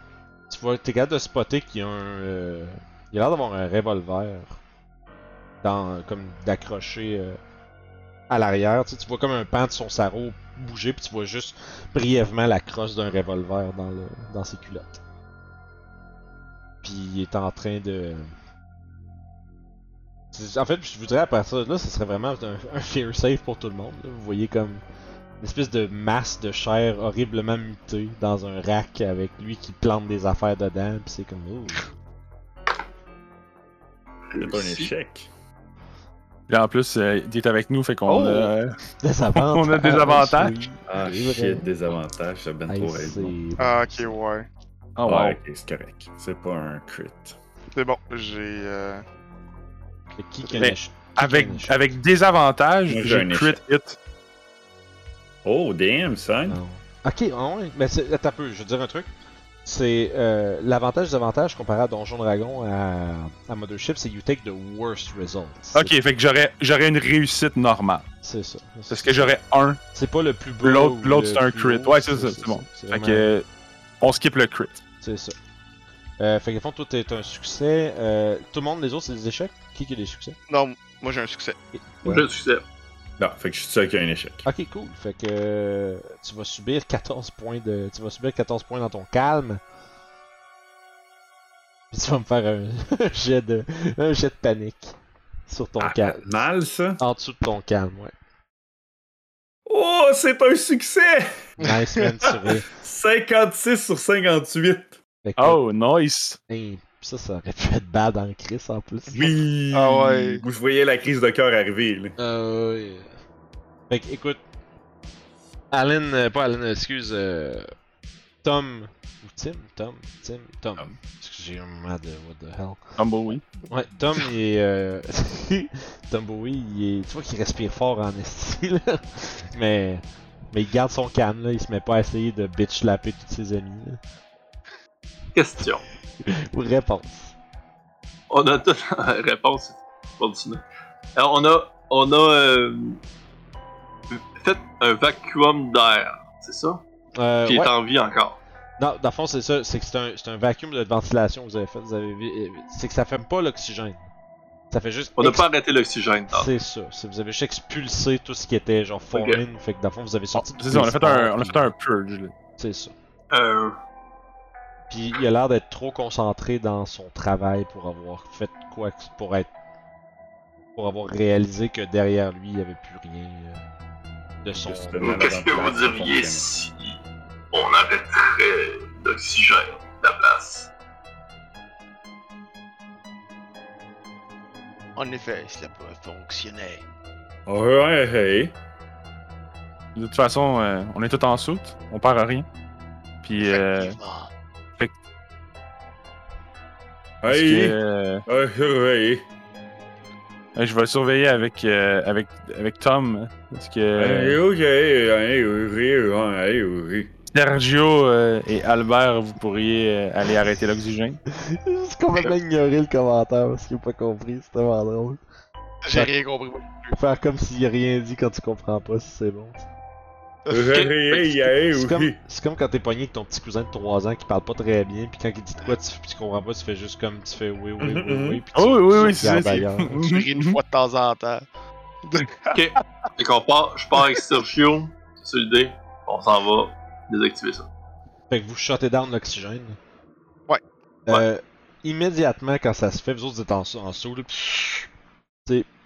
tu vois, t'es capable de spotter qu'il y a un. Euh, il a l'air d'avoir un revolver. Dans, comme d'accrocher à l'arrière. Tu, sais, tu vois comme un pan de son sarrau bouger, puis tu vois juste brièvement la crosse d'un revolver dans, le, dans ses culottes. Puis il est en train de. En fait, je vous dirais à partir de là, ce serait vraiment un, un fear safe pour tout le monde. là. Vous voyez comme une espèce de masse de chair horriblement mutée dans un rack avec lui qui plante des affaires dedans, puis c'est comme. Oh. C'est pas un échec. Puis en plus, euh, il est avec nous, fait qu'on Oh! a. Des avantages. On a des avantages. Ah, shit, des avantages, ça ben trop. Ah, ok, ouais. Oh, wow. Ouais, ok, c'est correct. C'est pas un crit. C'est bon, j'ai. Euh... Qui qui qui Avec, avec des avantages, j'ai crit hit. Oh, damn, son. Non. Ok, ah ouais, mais c'est. Attends un peu, je veux dire un truc. C'est euh, l'avantage des avantages comparé à Donjon Dragon à, à Mothership, c'est you take the worst results. Ok, fait que j'aurais, j'aurais une réussite normale. C'est ça. Parce que j'aurais un, C'est pas le plus beau. l'autre, ou l'autre le c'est un crit. haut, Ouais, c'est ça, c'est bon. c'est Fait vraiment- que. On skip le crit. C'est ça. Euh, fait que, fond, toi, t'es un succès. Euh, tout le monde, les autres, c'est des échecs? Qui qui a des succès? Non, moi j'ai un succès. J'ai un succès. Non, fait que je suis seul qui a un échec. Ok, cool. Fait que euh, tu vas subir 14 points de. Tu vas subir 14 points dans ton calme. Puis tu vas me faire un, jet de. un jet de panique. Sur ton Ah, calme. mal, ça? En dessous de ton calme, ouais. Oh, c'est un succès! Nice, man, tu ris. 56 sur 58. Fait que, Oh, nice. hey, ça, ça aurait pu être bad en Chris en plus. Oui! Ah ouais. Vous voyez la crise de cœur arriver, là. Euh, ouais. Fait que, écoute. Alan, euh, pas Alan, excuse. euh, Tom. Ou Tim Tom Tim Tom. Tom. J'ai un moment de what the hell. Tumbleweed. Ouais, Tom, il est. Euh... Tom Bowie, il est. Tu vois qu'il respire fort en esti, là. Mais. Mais il garde son calme, là. Il se met pas à essayer de bitch slapper tous ses amis, là. Question. Ou réponse. On a toute réponse. Continue. Alors, on a, on a euh, fait un vacuum d'air, c'est ça? Euh, Qui ouais. est en vie encore. Non, dans le fond, c'est ça. C'est que c'est un, c'est un vacuum de ventilation que vous avez fait. Vous avez vu. euh, C'est que ça fait pas l'oxygène. Ça fait juste. On n'a ex- pas arrêté l'oxygène. C'est ça. C'est- Vous avez juste expulsé tout ce qui était genre foreign. Fait que dans le fond, vous avez sorti. C'est ça, on a fait un, on a fait un purge. là. C'est ça. Euh, Puis il a l'air d'être trop concentré dans son travail pour avoir fait quoi que- pour être pour avoir réalisé que derrière lui il y avait plus rien euh, de son. Qu'est-ce que vous diriez si on arrêterait l'oxygène de la place? En effet, cela pourrait fonctionner. Ouais, hey. De toute façon, euh, on est tous en soute, on perd à rien. Puis, euh, Parce que, Hey! euh, hey. je vais surveiller avec, euh, avec, avec Tom. Parce que Hey, hey, hey. Sergio euh, et Albert, vous pourriez euh, aller arrêter l'oxygène. J'ai juste complètement ignoré le commentaire parce qu'il a pas compris. C'était vraiment drôle. J'ai rien compris. Faire comme s'il a rien dit quand tu comprends pas si c'est bon. Hey, hey, C'est comme, quand t'es pogné avec ton petit cousin de 3 ans qui parle pas très bien, puis quand il dit de quoi tu, tu comprends pas, tu fais juste comme tu fais oui, oui, oui, oui, puis tu, Oh, oui, oui, c'est ça. c'est- ailleurs. Tu ris une fois de temps en temps. Ok. Fait qu'on part, je pars avec Sergio, c'est l'idée. On s'en va désactiver ça. Fait que vous shotez down l'oxygène. Ouais. Euh, immédiatement quand ça se fait, vous autres vous êtes en, en saut, là,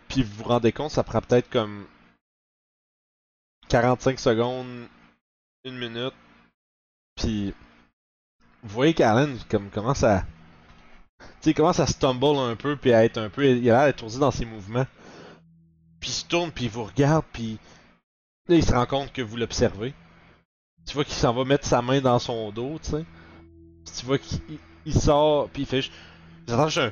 pis, vous vous rendez compte, ça prend peut-être comme 45 secondes, une minute, puis vous voyez qu'Alan comme commence à, tu commence à stumble un peu puis à être un peu, il a l'air étourdi dans ses mouvements, puis il se tourne puis il vous regarde puis là il se rend compte que vous l'observez. Tu vois qu'il s'en va mettre sa main dans son dos, tu sais. Tu vois qu'il il- il sort, puis il fait juste un.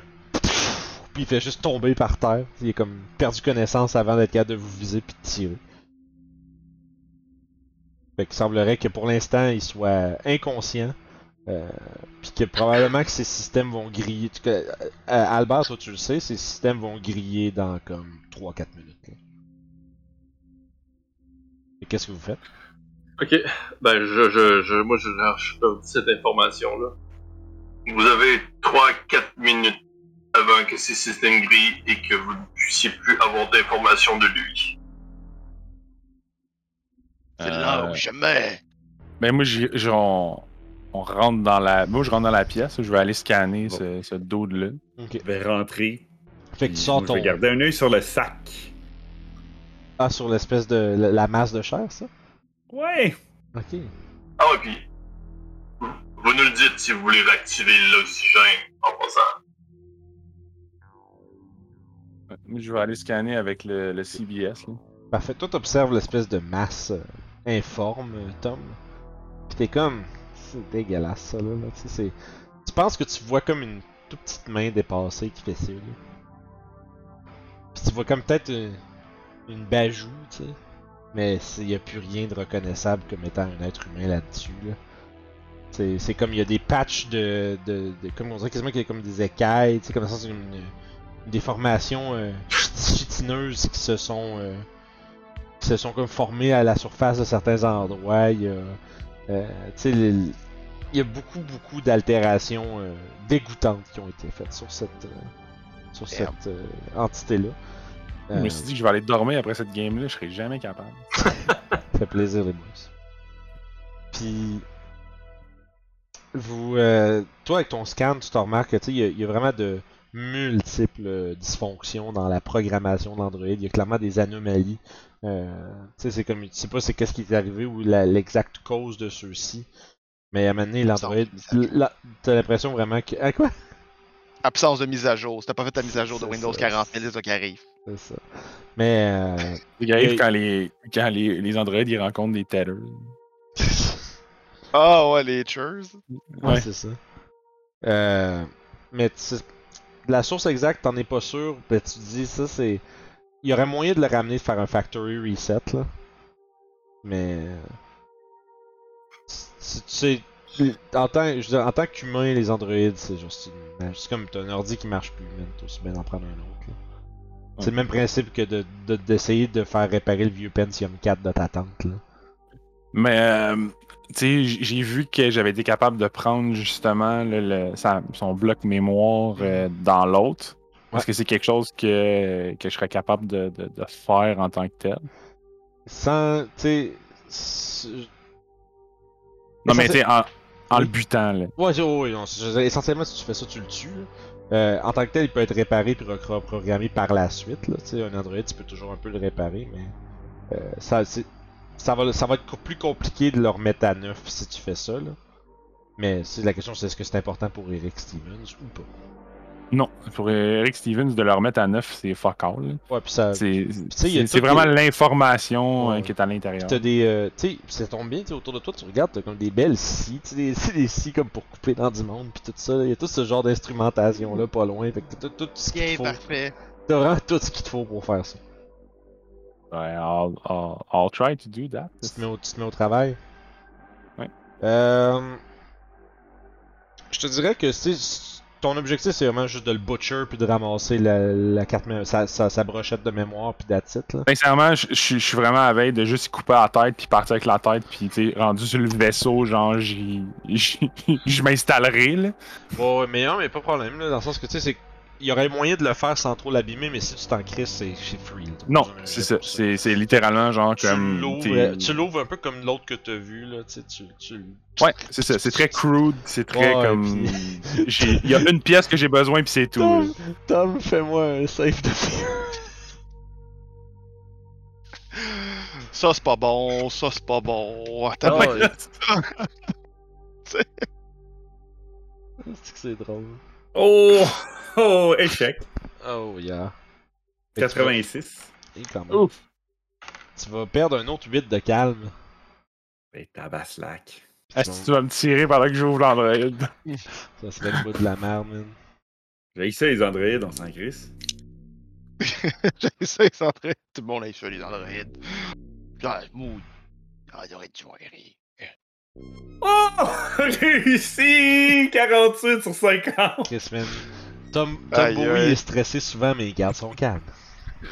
Puis il fait juste tomber par terre. Il est comme perdu connaissance avant d'être capable de vous viser puis de tirer. Fait semblerait que pour l'instant il soit inconscient. Euh, puis que probablement que ses systèmes vont griller. Tu- que- euh, Albert, toi tu le sais, ses systèmes vont griller dans comme 3-4 minutes. Et qu'est-ce que vous faites? Ok, ben je, je, je moi je cherche cette information-là. Vous avez 3-4 minutes avant que ces systèmes grillent et que vous ne puissiez plus avoir d'informations de lui. Là Euh, je mets. Ben moi, j'y- j'y- on, on rentre dans la. Moi, je rentre dans la pièce. Je vais aller scanner Bon. ce, ce dos-là. Ok. Je vais rentrer. Fait que tu sors Je ton. vais garder un œil sur le sac. Ah, sur l'espèce de. la, la masse de chair, ça? Ouais. Ok. Ah ouais, puis vous, nous le dites si vous voulez réactiver l'oxygène en passant. Je vais aller scanner avec le, le CBS. Là. Parfait. Toi, t'observes l'espèce de masse euh, informe, euh, Tom. Pis t'es comme. C'est dégueulasse, ça, là. Tu sais, penses que tu vois comme une toute petite main dépassée qui fait ça, là. Pis tu vois comme peut-être une, une bajou, tu sais. Mais il y a plus rien de reconnaissable comme étant un être humain là-dessus, là. C'est comme il y a des patchs de, de. Comme on dirait quasiment qu'il y a comme des écailles, tu sais, comme ça, c'est une, une déformation euh, qui se sont. euh, se sont comme formés à la surface de certains endroits. Il y a, euh, tu sais, les- il y a beaucoup, beaucoup d'altérations euh, dégoûtantes qui ont été faites sur cette, euh, sur cette euh, entité-là. Je Euh, me suis dit que je vais aller dormir après cette game-là. Je serai jamais capable. ça fait plaisir, les boys. Puis, vous, euh, toi, avec ton scan, tu te remarques que, tu sais, il y a- y, a vraiment de multiples dysfonctions dans la programmation de l'Android. Il y a clairement des anomalies. Euh, tu sais, c'est comme, tu sais pas c'est qu'est-ce qui est arrivé ou la- l'exacte cause de ceux-ci. Mais à un moment donné, l'Android, à t'as l'impression vraiment que. Ah, quoi? Absence de mise à jour. Si t'as pas fait ta mise à jour de C'est Windows ça. 40 000, c'est ça qui arrive. C'est ça. Mais. Euh... Qui arrive Et- quand les, quand les, les Android ils rencontrent des tethers. Ah ouais, les chers. Ouais, Ouais. c'est ça. Euh, mais la source exacte, t'en es pas sûr. Ben, tu te dis, ça, c'est. Il y aurait moyen de le ramener, de faire un factory reset, là. Mais. euh, Tu sais. En tant, je qu'humain, les androïdes, c'est juste C'est comme t'as un ordi qui marche plus, man. T'as aussi bien en prendre un autre. C'est le même principe que de- de- d'essayer de, faire réparer le vieux Pentium 4 de ta tante, là. Mais, euh, tu sais, j'ai vu que j'avais été capable de prendre justement le, son bloc mémoire euh, dans l'autre. Est-ce que c'est quelque chose que, que je serais capable de, de- de faire en tant que tel? Sans. Tu sais. Non, mais tu sais, en, en Oui. le butant, là. Ouais, c'est- ouais, essentiellement, si tu fais ça, tu le tues. Euh, en tant que tel, il peut être réparé puis reprogrammé par la suite. Là. Un Android, tu peux toujours un peu le réparer, mais euh, ça, ça, va, ça va être plus compliqué de le remettre à neuf si tu fais ça. Là. Mais la question, c'est est-ce que c'est important pour Eric Stevens ou pas? Non, pour Eric Stevens, de le remettre à neuf, c'est fuck all. Ouais, puis ça. C'est vraiment l'information euh, Ouais. qui est à l'intérieur. T'as des. euh, tu sais, ça tombe bien, autour de toi, tu regardes, t'as comme des belles scies, tu sais, des, c'est des scies comme pour couper dans du monde, puis tout ça. Il y a tout ce genre d'instrumentation là, pas loin. Fait que t'as tout, tout ce qu'il te Bien, faut. parfait. T'as vraiment tout ce qu'il te faut pour faire ça. Ouais, I'll, I'll, I'll try to do that. Tu te mets au, tu te mets au travail? Ouais. Euh, je te dirais que c'est ton objectif, c'est vraiment juste de le butcher puis de ramasser la, la carte, sa, sa, sa brochette de mémoire puis là. Sincèrement, je suis vraiment à veille de juste couper la tête puis partir avec la tête puis tu rendu sur le vaisseau, genre je m'installerai là. Ouais, ouais, mais non, mais pas de problème, là, dans le sens que, tu sais, c'est... Il y aurait moyen de le faire sans trop l'abîmer, mais si tu t'en crises, c'est free. Non, c'est ça. C'est c'est littéralement genre Tu comme. euh, tu l'ouvres un peu comme l'autre que t'as vu, là, tu tu... tu... Ouais, c'est ça. C'est très crude. C'est très Ouais, comme. j'ai- Il y a une pièce que j'ai besoin puis c'est tout. Tom, Tom, fais-moi un save de fear. Ça, c'est pas bon, ça, c'est pas bon. Attends, ouais. C'est que c'est drôle. Oh! Oh, échec. Oh, yeah. Fait que tu vas- 86. Et quand même. Ouf. Tu vas perdre un autre 8 de calme. Ben, tabaslac. Est-ce que tu vas me tirer pendant que j'ouvre l'Android? Ça serait le bout de la merde, man. J'ai ça les androïdes, on s'en crisse. J'essaie sans Tout le monde a fait les androïdes. Ah, mou. Ah, il aurait dû voir rire. Oh! Réussi! 48 sur 50! Chris, man. Tom, Tom Aïe, Bowie aïe. est stressé souvent, mais il garde son calme.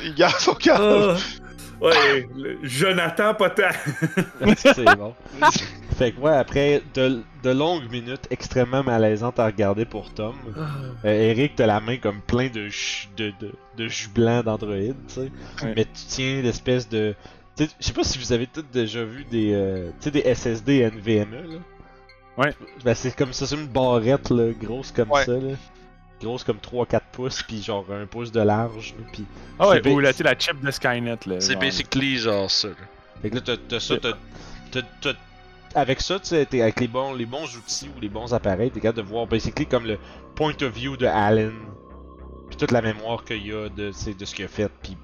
Il garde son calme. Ah. ouais, le Jonathan Potin. c'est bon. Fait que, ouais, après de, de longues minutes extrêmement malaisantes à regarder pour Tom, euh, Eric, t'as la main comme plein de jus de, de, de jus blanc tu sais. Ouais. Mais tu tiens l'espèce de. Je sais pas si vous avez tous déjà vu des, euh, tu sais, des SSD NVMe, là. Ouais. Ben, c'est comme ça, c'est une barrette, là, grosse comme Ouais. ça, là. Grosse comme 3-4 pouces, puis genre un pouce de large, là, puis Ah ouais, C'est ou la, tu sais, la chip de Skynet là. c'est genre. basically genre ça. Là. Fait que là, t'as- t'as ça, t'as, t'as- t'as- Avec ça, tu sais, t'es- avec les bons, les bons outils ou les bons appareils, t'es capable de voir basically comme le point of view de Allen. Puis toute la mémoire qu'il y a de, de ce qu'il a fait, puis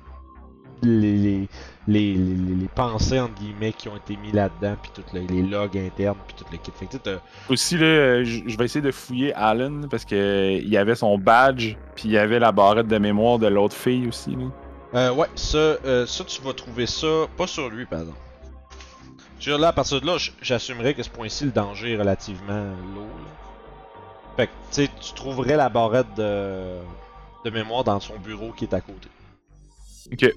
les, les, les, les, les pensées entre guillemets qui ont été mis là-dedans, puis toutes les, les logs internes, puis tout le kit. Fait que Aussi, là, euh, je vais essayer de fouiller Allen parce que euh, il y avait son badge, puis il y avait la barrette de mémoire de l'autre fille aussi. Là. Euh, ouais, ça, euh, ça, tu vas trouver ça, pas sur lui, pardon. Dire, là, à partir de là, j'assumerais que ce point-ci, le danger est relativement lourd. là. Fait que, tu sais, tu trouverais la barrette de, de mémoire dans son bureau qui est à côté. Ok.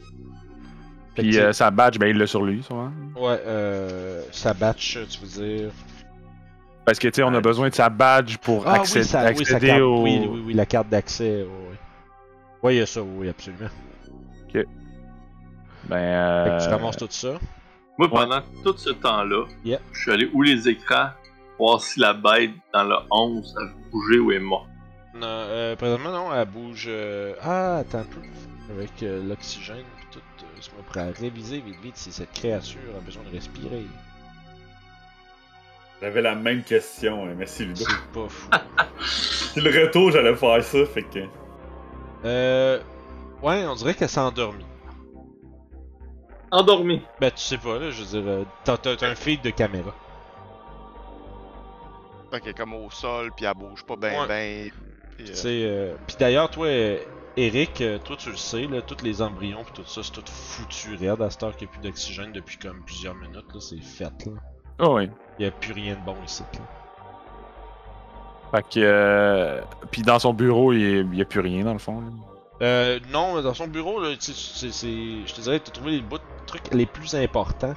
Puis euh, sa badge, ben il l'a sur lui, sûrement. Ouais, euh, sa batch, tu veux dire? Parce que tu sais, on a besoin de sa badge pour Ah accé- oui, sa, oui, accéder carte, au. oui, oui, oui, la carte d'accès, ouais, ouais. Ouais, il y a ça, oui, absolument. Ben. Fait que tu euh, ramasses tout ça. Moi, pendant tout ce temps-là, Yeah. je suis allé où les écrans, voir si la bête dans le 11 a bougé ou est morte. Non, euh, présentement, non, elle bouge. euh, Ah, attends un peu. Avec euh, l'oxygène pis tout, euh, je me prends à réviser vite vite si cette créature a besoin de respirer. J'avais la même question, hein, merci Ludo. C'est pas fou. Puis le retour, j'allais faire ça, fait que. euh. Ouais, on dirait qu'elle s'est endormie. Endormi. Ben, tu sais pas, là, je veux dire, euh, t'as t'as- t'as un feed de caméra. Fait qu'elle est comme au sol, puis elle bouge pas ben Ouais. ben. puis, Tu euh, sais, euh, pis d'ailleurs, toi, Eric, euh, toi, tu le sais, là, tous les embryons pis tout ça, c'est tout foutu raide à cette heure qu'il n'y a plus d'oxygène depuis comme plusieurs minutes, là, c'est fait, là. Ah ouais. Il y a plus rien de bon ici, là. Fait que. euh, Puis dans son bureau, il n'y a plus rien dans le fond. là. Euh, non, dans son bureau, là, tu c'est, je te dirais, t'as trouvé les bouts de trucs les plus importants.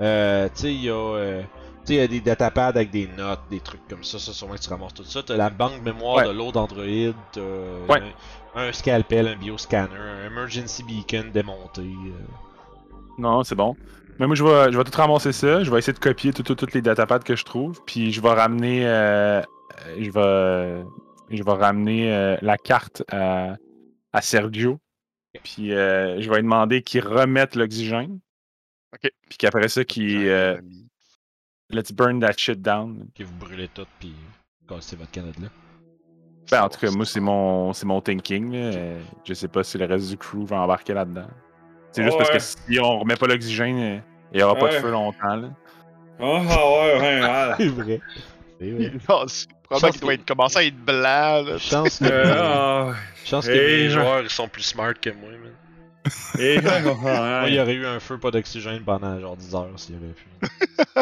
Euh, tu sais, il y a, euh, tu sais, il y a des datapads avec des notes, des trucs comme ça, ça, sûrement que tu ramasses tout ça. T'as la banque mémoire Ouais. de l'autre Android, t'as Ouais. Un, scalpel, un bioscanner, un emergency beacon démonté. euh. Non, c'est bon. Mais moi, je vais, je vais tout ramasser ça. Je vais essayer de copier tout- tout- toutes les datapads que je trouve. Puis je vais ramener. euh, je vais. Je vais ramener euh, la carte à, à Sergio. Puis euh, je vais lui demander qu'il remette l'oxygène. Ok. Puis qu'après ça, qu'il. euh, let's burn that shit down. que vous brûlez tout, puis cassez votre Canada là. Ben, en tout cas, moi, c'est mon, c'est mon thinking. là. Euh, Je sais pas si le reste du crew va embarquer là-dedans. C'est juste parce que si on remet pas l'oxygène, euh, il y aura pas de feu longtemps. Là. Oh, ah ouais, ouais, ouais. C'est vrai. C'est vrai. Non, c'est- Probablement qu'il doit être, commencer à être blanc, là. Chance que, Euh, ah, chance que Hey, mes je- joueurs ils sont plus smart que moi, man. Et Moi, il y aurait eu un feu, pas d'oxygène pendant genre 10 heures s'il y avait pu.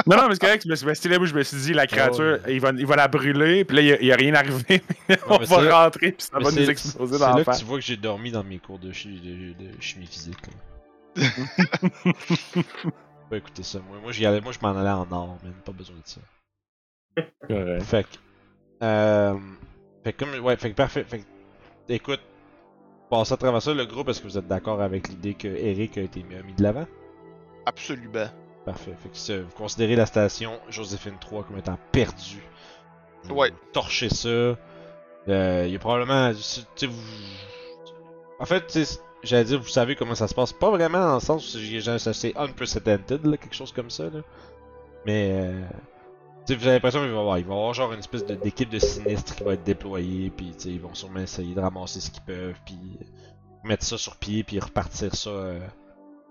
Non, non, mais c'est correct. Je me suis resté là où je me suis dit, la créature, il, va, il va la brûler, puis là, il n'y a, rien arrivé. On mais va rentrer, puis ça Mais va nous exploser C'est dans là la que tu vois que j'ai dormi dans mes cours de, chi- de, de chimie physique. là. Pas écouter ça. Moi, moi, j'y allais, moi je m'en allais en or, man. Pas besoin de ça. Correct. Fait que. Euh, fait que comme. Ouais, fait que parfait. Fait que. Écoute. Passez à travers ça, le groupe, est-ce que vous êtes d'accord avec l'idée que Eric a été mis, de l'avant? Absolument. Parfait. Fait que c'est- vous considérez la station Joséphine 3 comme étant perdue. Vous Ouais. Torchez ça. Euh, Il y a probablement. vous... En fait, j'allais dire, vous savez comment ça se passe. Pas vraiment dans le sens où c'est unprecedented, là, quelque chose comme ça. Là. Mais. Euh... tu sais, vous avez l'impression qu'il va y avoir, il va y avoir genre une espèce de- d'équipe de sinistres qui va être déployée, puis tu sais, ils vont sûrement essayer de ramasser ce qu'ils peuvent, puis mettre ça sur pied, puis repartir ça euh,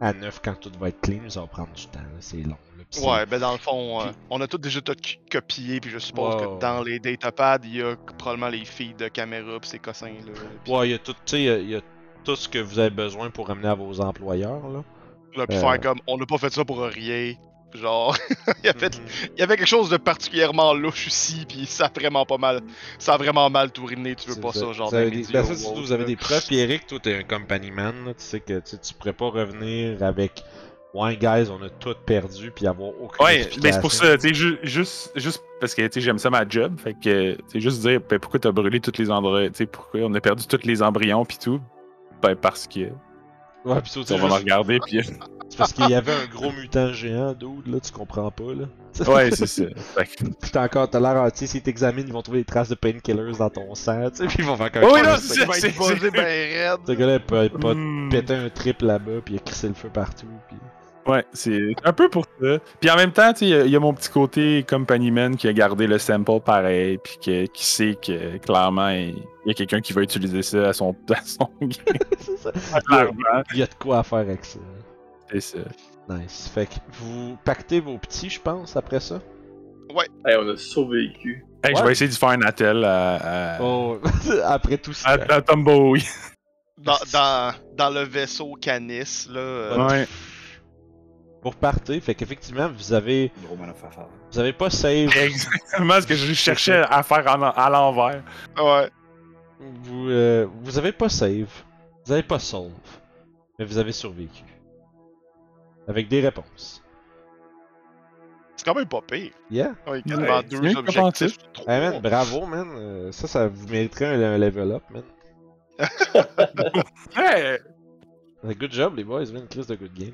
à neuf quand tout va être clean. Ça va prendre du temps, là, c'est long. là, puis c'est- Ouais, ben dans le fond, euh, Puis- on a tout déjà tout copié, puis je suppose que dans les datapads, il y a probablement les feeds de caméra pis ces cossins là. Puis Ouais, il y a tout, tu sais, il y a- il y, a tout ce que vous avez besoin pour ramener à vos employeurs, là. là, puis euh. faire comme, on n'a pas fait ça pour rien. Genre, il, y a fait- Mhm. il y avait quelque chose de particulièrement louche ici, puis ça a vraiment pas mal, ça a vraiment mal tourné. Tu veux pas ça, genre vous avez des, ben ça, ou surtout, autre, vous avez des preuves, puis Eric, toi, t'es un company man, là, tu sais que tu sais, tu pourrais pas revenir avec Ouais, guys, on a tout perdu, puis avoir aucune Ouais, explication. ben c'est pour ça, tu sais, ju- juste, juste parce que tu sais, j'aime ça ma job, fait que tu sais, juste dire ben, pourquoi t'as brûlé tous les endroits, tu sais, pourquoi on a perdu tous les embryons puis tout, ben parce que Ouais, puis ça, on va le regarder puis c'est parce qu'il y avait un gros mutant géant, dude, là, tu comprends pas, là. ouais c'est ça. Puis t'as encore, t'as l'air, tu sais, s'ils t'examinent, ils vont trouver des traces de painkillers dans ton sang, tu sais, puis ils vont faire comme Oui, ce c'est c'est- ben raide. Ce gars-là, il peut pas Hmm. péter un trip là-bas, puis il a crissé le feu partout, puis... Ouais, c'est un peu pour ça. Puis en même temps, tu sais, il y a- il y, a mon petit côté company man qui a gardé le sample pareil, puis que- qui sait que clairement il y a quelqu'un qui va utiliser ça à son, à son c'est ça. clairement. Il y a de quoi à faire avec ça. C'est ça. Nice. Fait que vous pactez vos petits, je pense, après ça? Hey, on a survécu. Hey, Je Ouais. vais essayer de faire un attel à, à, Oh, après tout ça. à, à Tomboy. Dans, dans, dans le vaisseau Canis, là. euh, Ouais. Vous repartez, fait qu'effectivement, vous avez. Vous avez pas save. Exactement ce que je cherchais à faire en- à l'envers. ouais. Vous, euh, vous avez pas save. Vous avez pas solve. Mais vous avez survécu. Avec des réponses. C'est quand même pas pire. Yeah. Ouais, quasiment Ouais, objectifs. Hey man, bravo man. Euh, ça, ça vous mériterait un, un level up, man. Ouais. Good job, les boys. Man, Chris de good game.